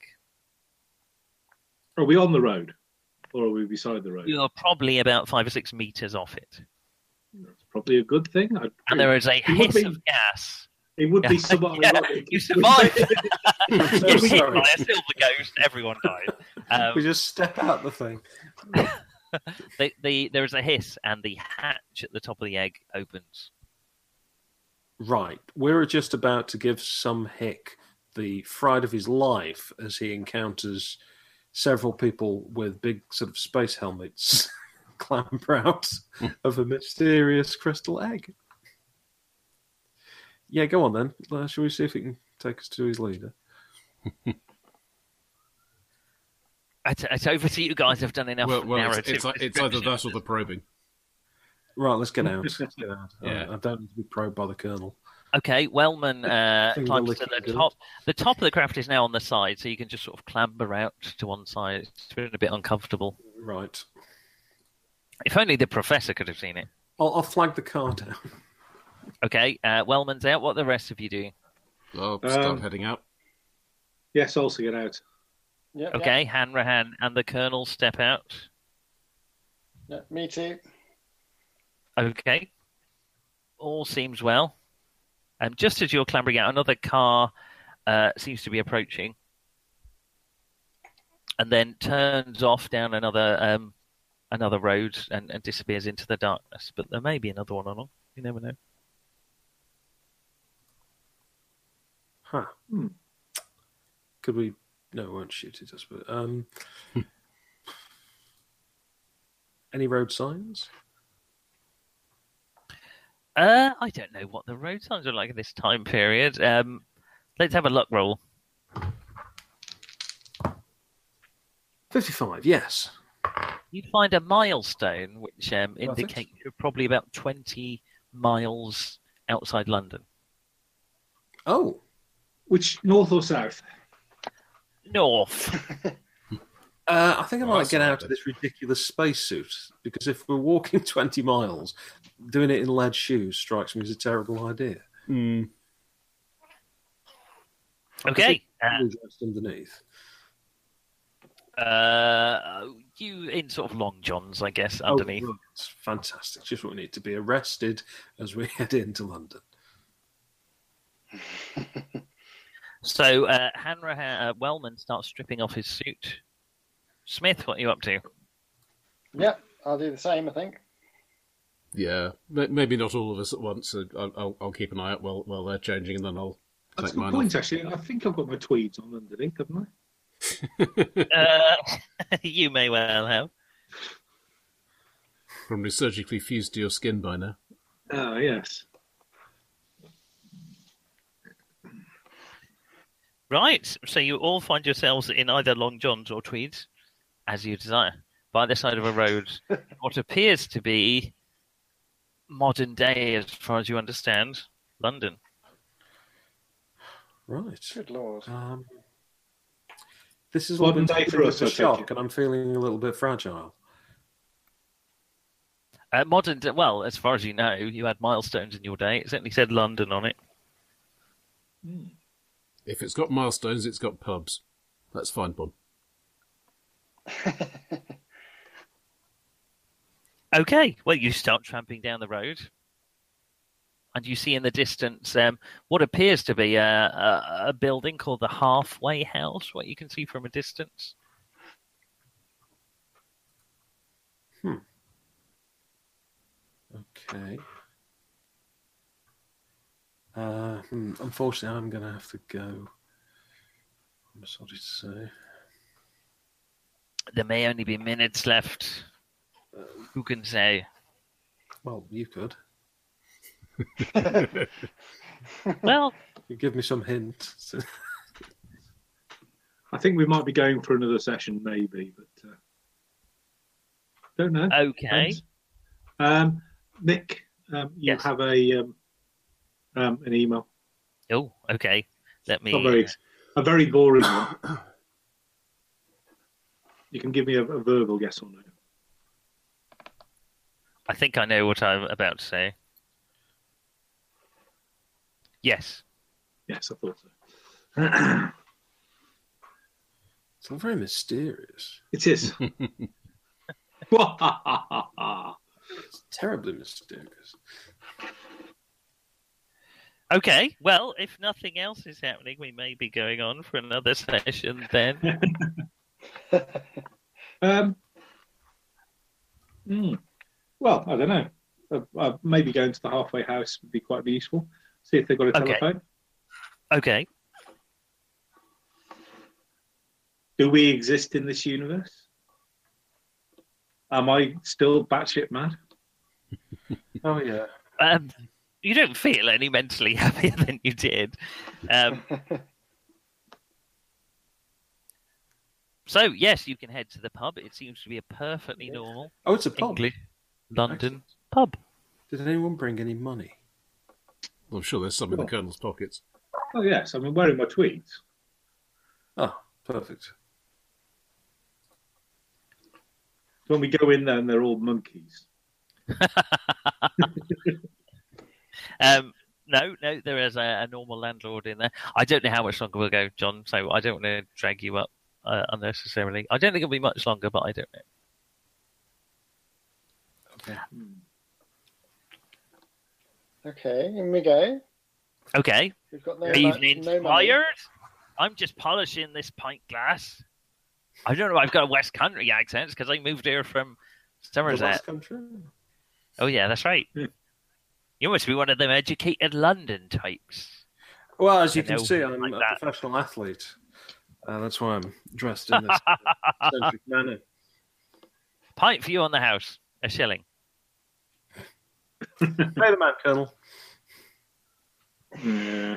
Are we on the road, or are we beside the road? You're probably about five or six meters off it, That's probably a good thing. I'd and there is a hiss be- of gas. It would be somewhat Yeah, ironic. you survived. I'm so You're hit sorry. by a silver ghost. Everyone dies. Um, we just step out the thing. the, the, there is a hiss, and the hatch at the top of the egg opens. Right. We're just about to give some hick the fright of his life as he encounters several people with big sort of space helmets clamber out of a mysterious crystal egg. Yeah, go on then. Uh, shall we see if he can take us to his leader? It's, it's over to you guys. I've done enough Well, well it's, narrative. it's, it's either description. that or the probing. Right, let's get out. Let's get out. Yeah. I, I don't need to be probed by the colonel. Okay, Wellman uh, climbs to the good. top. The top of the craft is now on the side, so you can just sort of clamber out to one side. It's been a bit uncomfortable. Right. If only the professor could have seen it. I'll, I'll flag the car down. Okay, uh, Wellman's out. What are the rest of you do? I'll start Um, heading out. Yes, also get out. Yeah, Okay, Hanrahan and the Colonel step out. Yeah, yeah, me too. Okay. All seems well. Um, just as you're clambering out, another car uh, seems to be approaching. And then turns off down another um, another road and, and disappears into the darkness. But there may be another one along. You never know. Huh. Hmm. Could we? No, we won't shoot it, I suppose. Um, any road signs? Uh, I don't know what the road signs are like at this time period. Um, let's have a luck roll. 55, yes. You'd find a milestone which um, Perfect. indicates you're probably about 20 miles outside London. Oh, Which north or south? North. uh, I think I Oh, might that's get out of this ridiculous spacesuit because if we're walking 20 miles, doing it in lead shoes strikes me as a terrible idea. Hmm. Okay. Uh, Fully underneath. Uh, you in sort of long johns, I guess, underneath. Oh, right. fantastic. Just what we need to be arrested as we head into London. So uh, Hanrahan uh, Wellman starts stripping off his suit. Smith, what are you up to? Yeah, I'll do the same, I think. Yeah, maybe not all of us at once. So I'll, I'll, I'll keep an eye out while while they're changing, and then I'll That's take a good mine point, off. actually. I think I've got my tweeds on underneath, haven't I? Uh, you may well have. Probably surgically fused to your skin by now. Ah, yes. Right, so you all find yourselves in either long johns or tweeds, as you desire, by the side of a road, what appears to be modern day, as far as you understand, London. Right. Good lord. Um, this is all Modern been day taken for as us, a I take shock, and I'm feeling a little bit fragile. Uh, modern, d- well, as far as you know, you had milestones in your day. It certainly said London on it. If it's got milestones, it's got pubs. That's fine, Bob. Okay, well, you start tramping down the road, and you see in the distance um, what appears to be a, a, a building called the Halfway House, what you can see from a distance. Hmm. Okay. Uh, hmm, unfortunately, I'm going to have to go. I'm sorry to say. There may only be minutes left. Who can say? Well, you could. Well, You give me some hint. I think we might be going for another session, maybe, but uh, don't know. okay. Um, Nick, um, you Yes. have a um, um, an email. Oh, okay. Let me. Not very, a very boring one. You can give me a, a verbal yes or no. I think I know what I'm about to say. Yes. Yes, I thought so. it's all very mysterious. it is. It's terribly mysterious. Okay. Well, if nothing else is happening, we may be going on for another session then. um, hmm. Well, I don't know. Uh, uh, maybe going to the halfway house would be quite useful. See if they've got a Okay. telephone. Okay. Do we exist in this universe? Am I still batshit mad? Oh yeah. Um, you don't feel any mentally happier than you did. Um, so, yes, you can head to the pub. It seems to be a perfectly normal Oh, it's a pub. English London Excellent. pub. Did anyone bring any money? I'm sure there's some in the Sure. Colonel's pockets. Oh yes, I'm wearing my tweeds. Oh, perfect. When we go in there and they're all monkeys. Um, no, no, there is a, a normal landlord in there. I don't know how much longer we'll go, John, so I don't want to drag you up uh, unnecessarily. I don't think it'll be much longer, but I don't know. okay, in we go. Okay, We've got no evening, no money. Squires. I'm just polishing this pint glass. I don't know. I've got a West Country accent because I moved here from Somerset. last country? Oh yeah, that's right. Hmm. You must be one of them educated London types. Well, as you I can know, see, I'm like a that. professional athlete. Uh, that's why I'm dressed in this eccentric manner. Pint for you on the house, a shilling. Pay the man, Colonel. Yeah.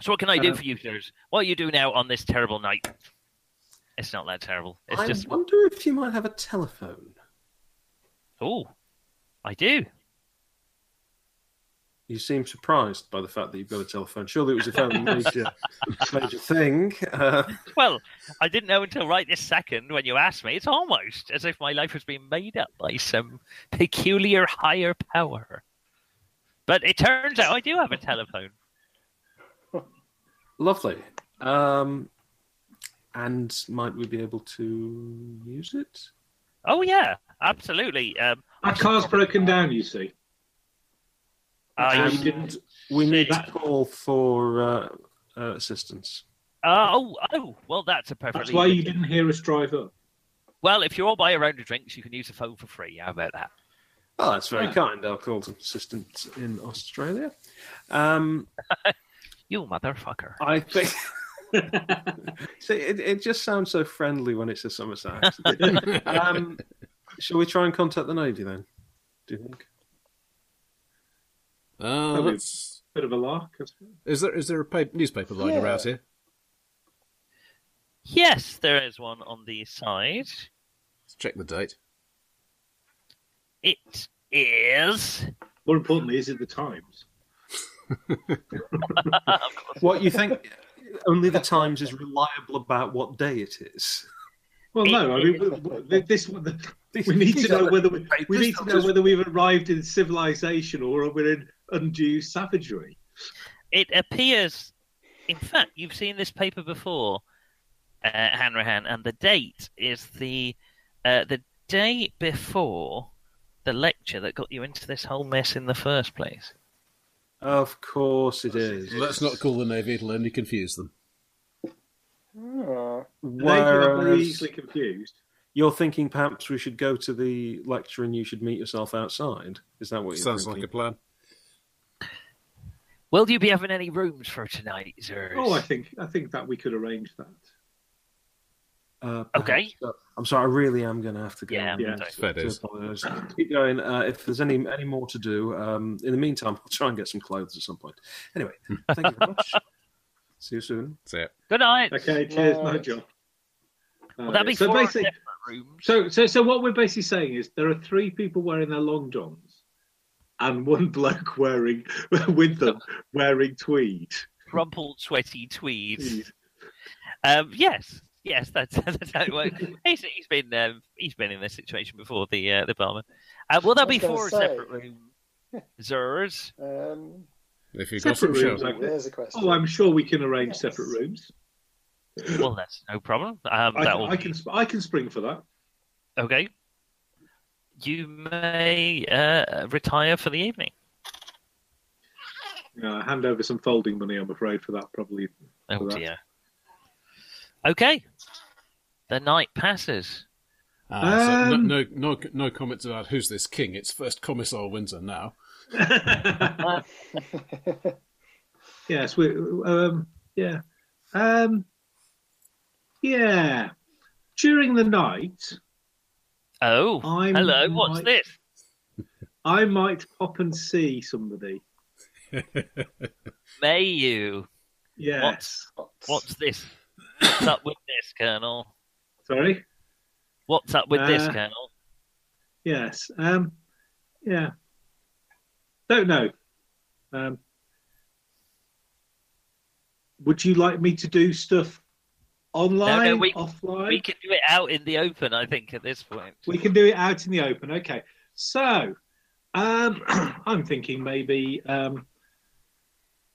So what can I do Uh, for you, sirs? What are you doing out on this terrible night? It's not that terrible. It's I just wonder if you might have a telephone. oh, I do. You seem surprised by the fact that you've got a telephone. Surely it was a fairly major, major thing. Uh, Well, I didn't know until right this second when you asked me. It's almost as if my life has been made up by some peculiar higher power. But it turns out I do have a telephone. lovely. Um, and might we be able to use it? Oh yeah, absolutely. Um, Our car's broken down, you see. I And And didn't- we need to that- call for uh, uh, assistance. Uh, oh, oh, well, that's a perfectly. That's why you didn't hear us drive up. Well, if you're all by a round of drinks, you can use the phone for free. How about that? Oh, that's very Yeah. kind. I'll call an assistance in Australia. Um, You motherfucker. I think. See, it, it just sounds so friendly when it's a Somerset accent. um, shall we try and contact the Navy then? Do you think? Uh, Maybe. let's- Bit of a lark. Is there is there a pa- newspaper lying Yeah. around here? Yes, there is one on the side. Let's check the date. It is. More importantly, is it the Times? What you think? Only the Times is reliable about what day it is. Well, no. I mean, w- w- this. We need to know whether we, we need to know whether we've arrived in civilization or we're in undue savagery. It appears. In fact, you've seen this paper before, uh, Hanrahan, and the date is the uh, the day before the lecture that got you into this whole mess in the first place. Of course it is. Let's not call the navy; it'll only confuse them. Oh, They are very Whereas easily confused. you're thinking perhaps we should go to the lecture and you should meet yourself outside. Is that what you're Sounds like a plan. Will you be having any rooms for tonight, sirs? Oh, I think I think that we could arrange that. Uh, Okay. I'm sorry, I really am going to have to go. Yeah, Yeah. sorry. Fair to Keep going. Uh, if there's any any more to do, um, in the meantime, I'll try and get some clothes at some point. Anyway, thank you very much. See you soon. That's it. Good night. Okay, cheers, Nice. night, John. Will that be so four basically, rooms? so so so what we're basically saying is there are three people wearing their long johns, and one bloke wearing with them wearing tweed. Rumpled, sweaty tweed. Um, yes, yes, that's, that's how it works. he's, he's been um, he's been in this situation before. The uh, the barman. Uh, will there be four say. separate rooms? Zers. um, If you've got Separate some rooms, show, there's a question. Oh, I'm sure we can arrange Yes. separate rooms. Well, that's no problem. Um, I, can, will I can I can spring for that. okay. You may uh, retire for the evening. Uh, hand over some folding money, I'm afraid, for that. Probably. Oh that. dear. Okay. The night passes. So Um, no, no, no, no comments about who's this king. It's first Commissar Windsor now. yes, we. Um, yeah. Um, yeah. During the night, Oh, I hello. What's this? I might pop and see somebody. May you? Yes. What's what's this? What's up with this, Colonel? Sorry. What's up with this, Uh, Colonel? Yes. Um. Yeah. Don't know. Um. Would you like me to do stuff online, we- offline? We can do it out in the open, I think, at this point. We can do it out in the open. Okay. So, um, I'm thinking maybe um,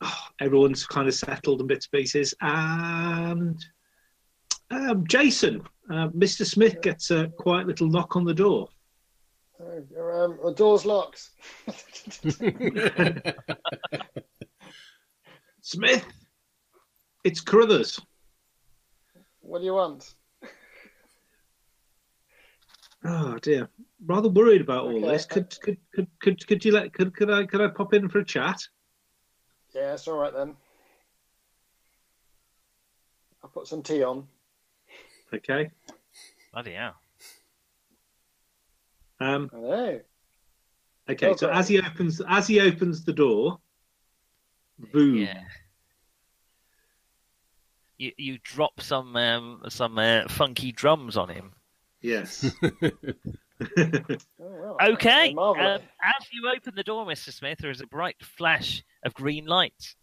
everyone's kind of settled in bits and pieces, and um, Jason, uh, Mr. Smith gets a quiet little knock on the door. Oh, um, the door's locked. Smith, it's Carruthers. What do you want? Oh dear, rather worried about all Okay. this. Could could could could could you let could could I could I pop in for a chat? Yeah, it's all right then. I'll put some tea on. Okay. Bloody hell. Um. I know. Okay. So as he opens as he opens the door, boom. Yeah. You you drop some um, some uh, funky drums on him. Yes. Oh, well, Okay. Um, as you open the door, Mister Smith, there is a bright flash of green light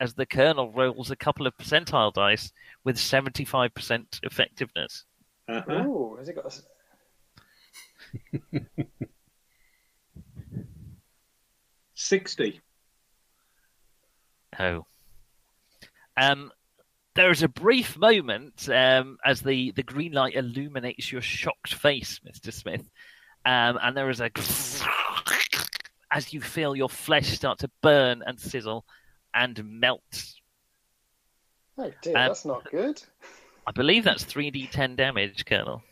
as the Colonel rolls a couple of percentile dice with seventy five percent effectiveness. Uh-huh. Ooh, has it got? A... Sixty. Oh. Um, there is a brief moment um, as the, the green light illuminates your shocked face, Mr. Smith. Um, and there is a as you feel your flesh start to burn and sizzle and melt. Oh dear, Um, that's not good. I believe that's 3d10 damage, Colonel.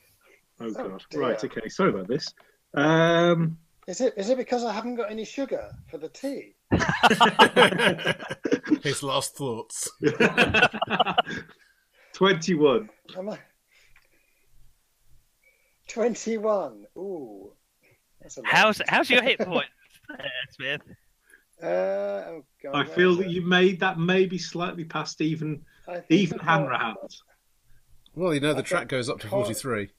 Oh god. dear. right. Okay. Sorry about this. Um. Is it is it because I haven't got any sugar for the tea? His last thoughts. 21. Am I? Twenty-one. Ooh, that's a lot. How's how's your hit point, there, Smith? Uh, oh God, I feel that it? you made that maybe slightly past even even I've Hanrahan's. Well, you know the I've track goes up to 43.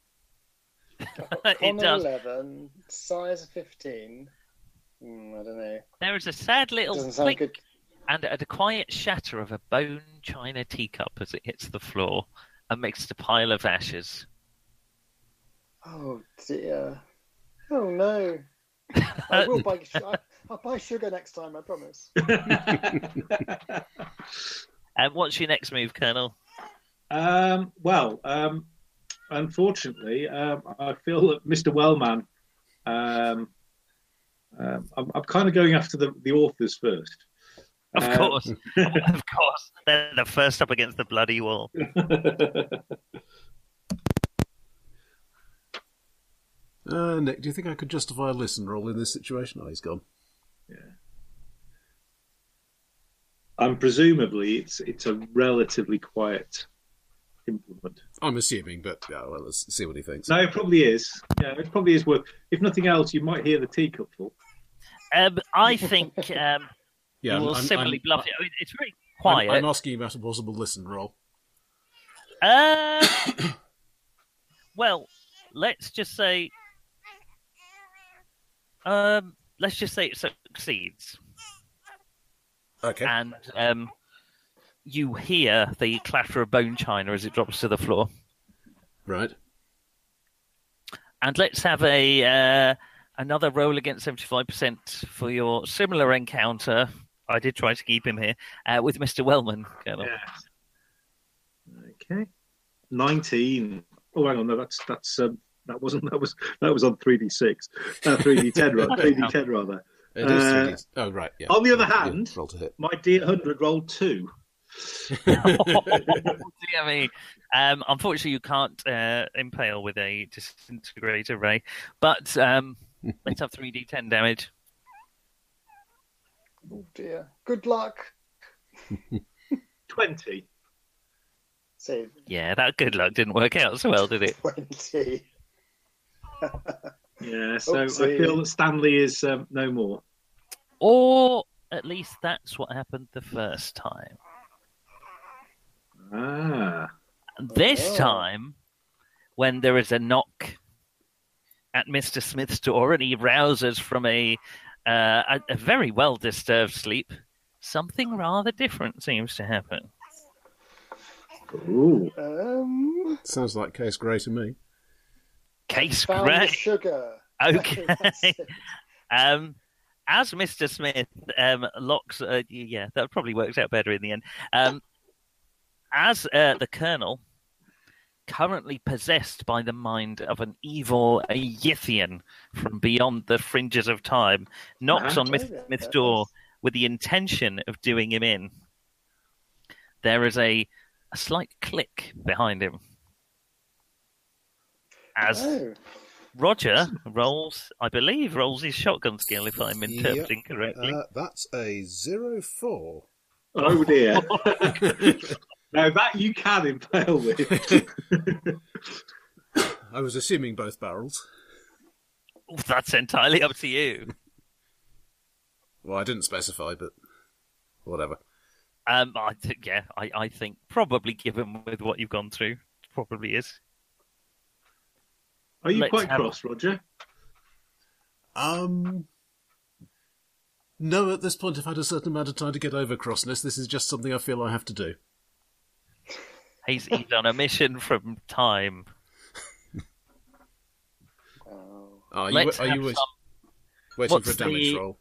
it does. eleven, size fifteen. Hmm, I don't know. There is a sad little click good. and a quiet shatter of a bone china teacup as it hits the floor amidst a pile of ashes. Oh dear. Oh no. I will buy. I'll buy sugar next time. I promise. And what's your next move, Colonel? Um, well, um, unfortunately, um, I feel that Mr. Wellman. Um, um, I'm, I'm kind of going after the, the authors first. Of Uh, course, of course. They're the first up against the bloody wall. Uh, Nick, do you think I could justify a listen roll in this situation? Oh, he's gone. Yeah. And presumably, it's it's a relatively quiet implement. I'm assuming, but yeah, well, let's see what he thinks. No, it probably is. Yeah, it probably is worth. If nothing else, you might hear the teacup full. Um, I think um, yeah, you I'm- will I'm- similarly I'm- bluff it. I mean, it's very I'm, quiet. I'm asking about a possible listen roll. Uh, well, let's just say, um, let's just say it succeeds, Okay. and um, you hear the clatter of bone china as it drops to the floor. Right. And let's have a uh, another roll against seventy five percent for your similar encounter. I did try to keep him here uh, with Mister Wellman, Colonel. Okay. Nineteen. Oh, hang on. No, that's that's um, that wasn't that was that was on three d six, uh, three d ten rather, three d ten rather. It is Uh, 3D. Oh, right. Yeah. on the other Yeah, hand- roll to hit. My D hundred rolled two. Dear me. Um, unfortunately, you can't uh, impale with a disintegrator ray, but um, let's have 3d10 damage. Oh dear. Good luck. Twenty. Say Yeah, that good luck didn't work out so well, did it? twenty. Yeah. So I feel that Stanley is um, no more. Or at least that's what happened the first time. Ah. This Oh. time, when there is a knock at Mr. Smith's door and he rouses from a, uh, a, a very well disturbed sleep, something rather different seems to happen. Ooh. Um. Sounds like Case Grey to me. Case Grey. sugar. Okay. Um, as Mr. Smith um, locks, uh, yeah, that probably works out better in the end. Um, as uh, the Colonel, currently possessed by the mind of an evil Yithian from beyond the fringes of time, knocks on Ah, Mr. Smith's door with the intention of doing him in. There is a, a slight click behind him. As Oh. Roger rolls, I believe, rolls his shotgun skill, if I'm Yep. interpreting correctly. Uh, that's a zero four. Oh dear. now that you can impale with. I was assuming both barrels. That's entirely up to you. Well, I didn't specify, but whatever. Um, I think, yeah, I, I think probably given with what you've gone through, probably is. Are you Let's quite have- cross, Roger? Um. No, at this point, I've had a certain amount of time to get over crossness. This is just something I feel I have to do. He's he's on a mission from time. Oh. Are you, Let's are have you wait- some- waiting for a damage the- roll?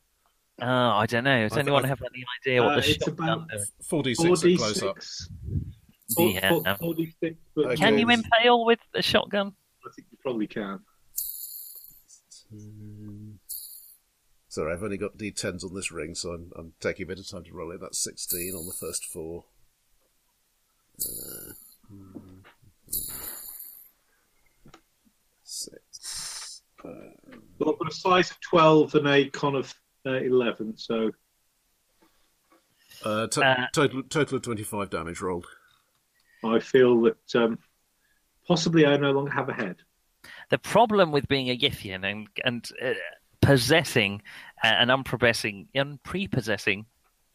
Oh, I don't know. Does I- anyone I- have any idea what Uh, the it's shotgun about does? 4d6 Four at d close up. six. Yeah. Four d six. But Okay. Can you impale with a shotgun? I think you probably can. Sorry, I've only got d10s on this ring, so I'm, I'm taking a bit of time to roll it. That's 16 on the first four. Six. Well, I've got a size of 12 and a con of uh, 11, so Uh, to- Uh, total total of twenty five damage rolled. I feel that um, possibly I no longer have a head. The problem with being a Yithian and and uh, possessing uh, and unprepossessing, unprepossessing,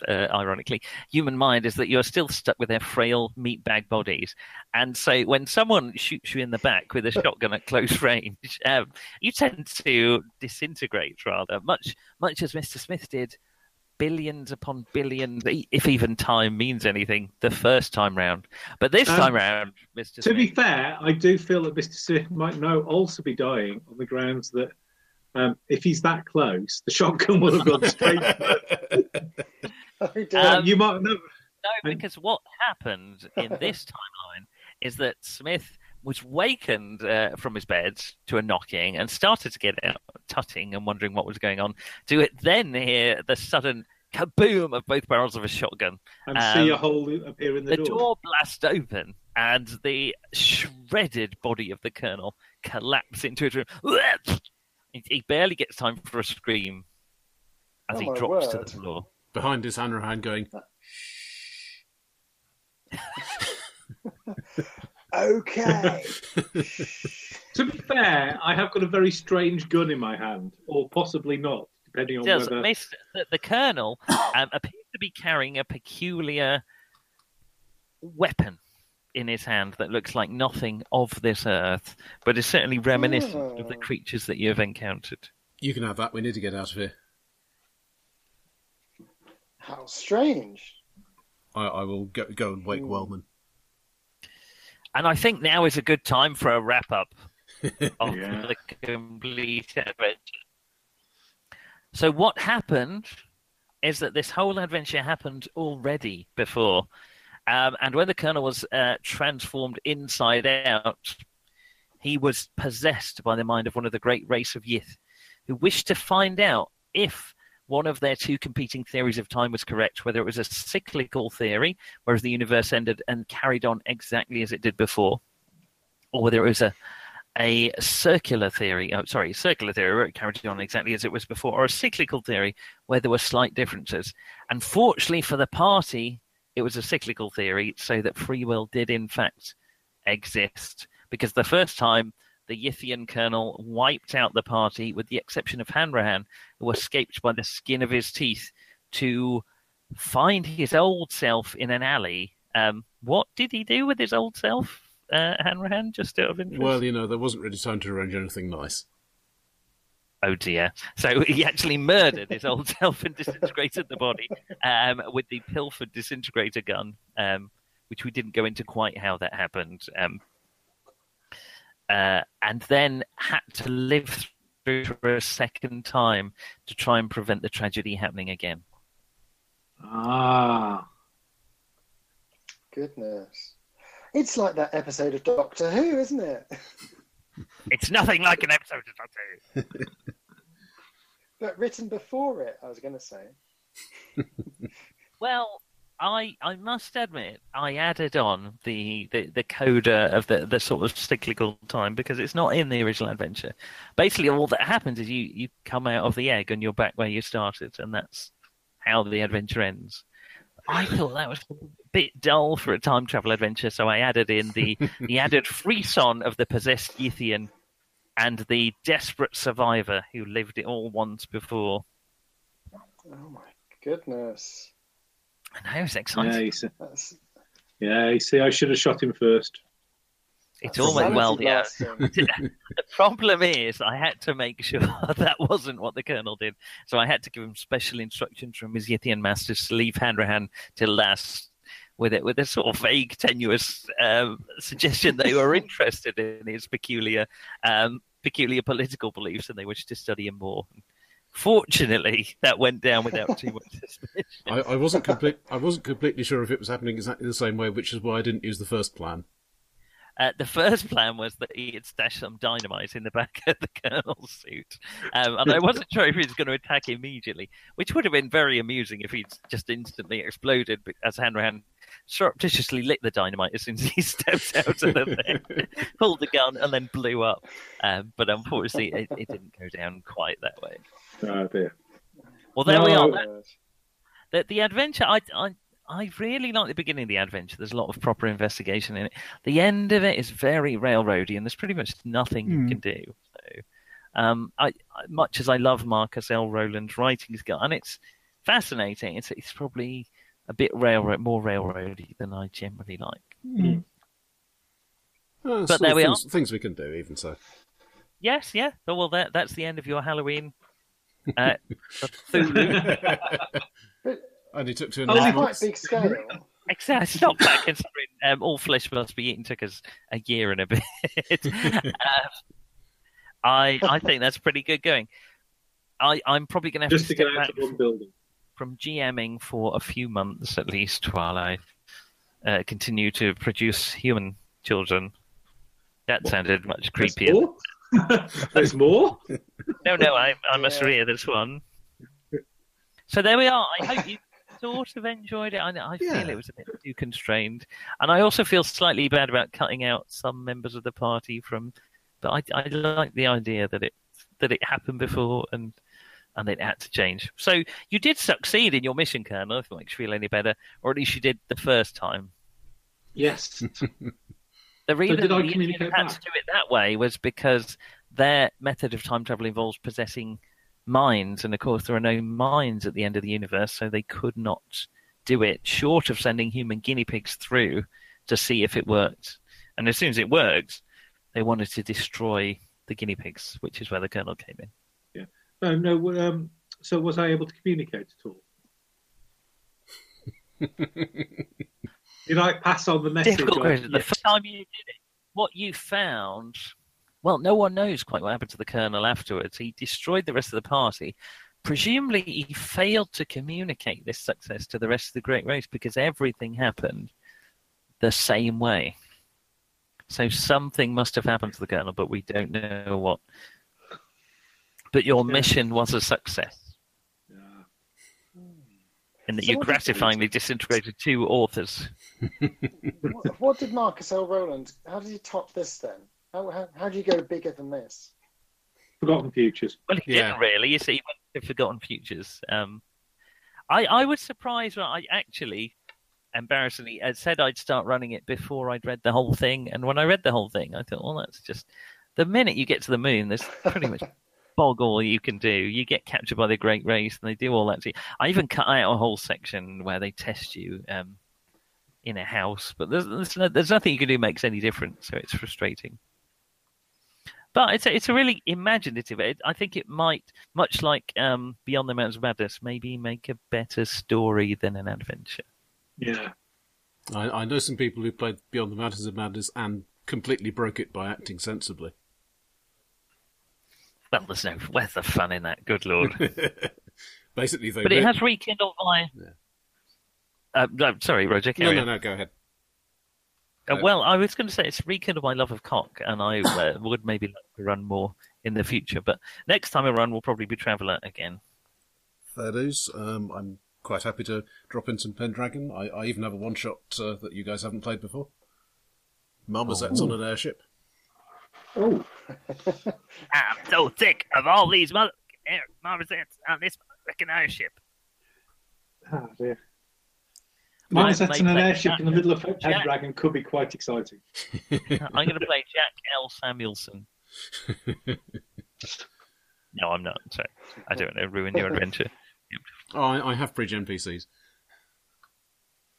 uh, ironically, human mind is that you're still stuck with their frail meat bag bodies. And so when someone shoots you in the back with a shotgun at close range, um, you tend to disintegrate rather, much much as Mr. Smith did. Billions upon billions, if even time means anything, the first time round. But this Um, time round, Mr. To Smith, be fair, I do feel that Mr. Smith might now also be dying on the grounds that um, if he's that close, the shotgun will have gone straight. Dear. Um, you might know. No, because what happened in this timeline is that Smith was wakened uh, from his bed to a knocking and started to get out, tutting and wondering what was going on. To it then hear the sudden kaboom of both barrels of a shotgun. and see a um, hole appear in the, The door blast open and the shredded body of the colonel collapse into his room. He- He barely gets time for a scream as Oh, he my drops to the floor. Behind his Hanrahan going, Okay. To be fair, I have got a very strange gun in my hand, or possibly not, depending on does. whether. Miss, the, the colonel um, appears to be carrying a peculiar weapon in his hand that looks like nothing of this earth, but is certainly reminiscent of the Oh. creatures that you have encountered. You can have that. We need to get out of here. How strange. I, I will go, go and wake Hmm. Wellman. And I think now is a good time for a wrap up of Yeah. the complete adventure. So, what happened is that this whole adventure happened already before. Um, and when the colonel was uh, transformed inside out, he was possessed by the mind of one of the great race of Yith, who wished to find out if one of their two competing theories of time was correct, whether it was a cyclical theory, whereas the universe ended and carried on exactly as it did before, or whether it was a a circular theory, oh, sorry, circular theory where it carried on exactly as it was before, or a cyclical theory where there were slight differences. Unfortunately for the party, it was a cyclical theory, so that free will did in fact exist. Because the first time the Yithian colonel wiped out the party, with the exception of Hanrahan, who escaped by the skin of his teeth to find his old self in an alley. Um, what did he do with his old self, uh, Hanrahan? Just out of interest. Well, you know, there wasn't really time to arrange anything nice. Oh dear. So he actually murdered his old self and disintegrated the body um, with the pilfered disintegrator gun, um, which we didn't go into quite how that happened. Uh, and then had to live through for a second time to try and prevent the tragedy happening again. Ah, Goodness. It's like that episode of Doctor Who, isn't it? It's nothing like an episode of Doctor Who. But written before it, I was going to say. Well, I I must admit I added on the, the, the coda of the, the sort of cyclical time because it's not in the original adventure. Basically, all that happens is you, you come out of the egg and you're back where you started, and that's how the adventure ends. I thought that was a bit dull for a time travel adventure, so I added in the the added frisson of the possessed Yithian and the desperate survivor who lived it all once before. Oh my goodness. And I was yeah, excited. you see, yeah, you see, I should have shot him first. it's that's all went well, yeah. the problem is I had to make sure that wasn't what the colonel did. So I had to give him special instructions from his Yithian masters to leave Hanrahan till last with it with a sort of vague, tenuous um, suggestion they were interested in his peculiar um, peculiar political beliefs and they wished to study him more. Fortunately, that went down without too much suspicion. I, I wasn't complete. I wasn't completely sure if it was happening exactly the same way, which is why I didn't use the first plan. Uh, the first plan was that he had stashed some dynamite in the back of the colonel's suit, um, and I wasn't sure if he was going to attack immediately, which would have been very amusing if he'd just instantly exploded as Hanrahan surreptitiously lit the dynamite as soon as he stepped out of the thing, pulled the gun, and then blew up. Um, but unfortunately, it, it didn't go down quite that way. Oh dear. Well, there we are. The, the adventure, I, I, I really like the beginning of the adventure. There's a lot of proper investigation in it. The end of it is very railroady, and there's pretty much nothing you can do. So, um, I, I much as I love Marcus L. Rowland's writing skill, and it's fascinating. It's it's probably a bit railroad, more railroady than I generally like. Uh, But there we things, Things we can do, even so. Yes, yeah. Oh, well, that that's the end of your Halloween. Uh, Cthulhu. Only took two and Oh, a quite months. big scale. Exactly. It's not bad considering um, all flesh must be eaten took us a year and a bit. um, I I think that's pretty good going. I I'm probably going to have Just to to get out back of one building. from GMing for a few months at least while I uh, continue to produce human children. That sounded much There's creepier. more? There's more? No, no, I, I must Yeah. read this one. So there we are. I hope you sort of enjoyed it. I, I Yeah. feel it was a bit too constrained, and I also feel slightly bad about cutting out some members of the party from. But I, I like the idea that it that it happened before and and it had to change. So you did succeed in your mission, Colonel. If it makes you feel any better, or at least you did the first time. Yes. The reason did I the Yithians communicate had back? to do it that way was because their method of time travel involves possessing minds, and of course there are no minds at the end of the universe, so they could not do it short of sending human guinea pigs through to see if it worked. And as soon as it worked, they wanted to destroy the guinea pigs, which is where the colonel came in. no, no. Um, so was I able to communicate at all? Did I pass on the message? Difficult question. The first time you did it, what you found, well, no one knows quite what happened to the colonel afterwards. He destroyed the rest of the party. Presumably, he failed to communicate this success to the rest of the Great Race because everything happened the same way. So something must have happened to the colonel, but we don't know what. But your Yeah. mission was a success Yeah. in that So you what did- gratifyingly disintegrated two authors. what, what did Marcus L. Rowland? How did he top this then? How, how, how do you go bigger than this? Forgotten futures. Well, he Yeah. didn't really. You see, he went to Forgotten Futures. Um, I, I was surprised when I actually, embarrassingly, had said I'd start running it before I'd read the whole thing. And when I read the whole thing, I thought, well, that's just the minute you get to the moon, there's pretty much bog all you can do. You get captured by the Great Race, and they do all that to you. I even cut out a whole section where they test you um, in a house, but there's there's, no, there's nothing you can do makes any difference, so it's frustrating. But it's a, it's a really imaginative. It, I think it might, much like um, Beyond the Mountains of Madness, maybe make a better story than an adventure. Yeah. I, I know some people who played Beyond the Mountains of Madness and completely broke it by acting sensibly. Well, there's no where's the fun in that? Good lord! Basically, they but it has rekindled my. Uh, no, sorry, Roger. No, Carry no, no, go ahead. Uh, well, I was going to say it's rekindled my love of cock, and I uh, would maybe like to run more in the future. But next time I run, we'll probably be Traveller again. Fair dues. Um, I'm quite happy to drop in some Pendragon. I, I even have a one shot uh, that you guys haven't played before. Marmoset's on an airship. Oh, I'm so sick of all these mother marmosets on this fucking airship. ah, dear. Mine Mine setting may an play airship in the middle of Red Jack- Dragon could be quite exciting. I'm going to play Jack L. Samuelson. No, I'm not. Sorry, I don't want to ruin your adventure. Oh, I, I have bridge NPCs.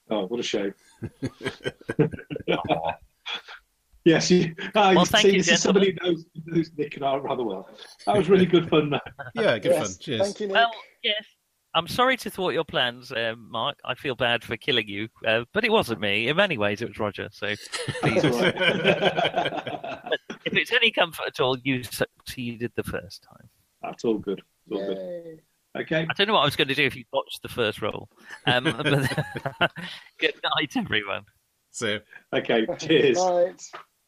Oh, what a shame. yes, you, ah, Well, you thank see, you, this is somebody who knows, knows Nick and I rather well. That was really good fun. Yeah, good yes. fun. Cheers. Thank you, Nick. Well, yes. I'm sorry to thwart your plans, um, Mark. I feel bad for killing you, uh, but it wasn't me. In many ways, it was Roger. So please, That's if it's any comfort at all, you succeeded the first time. That's all good. It's all good. Okay. I don't know what I was going to do if you botched the first roll. Um, but good night, everyone. So. Okay. Cheers. Right.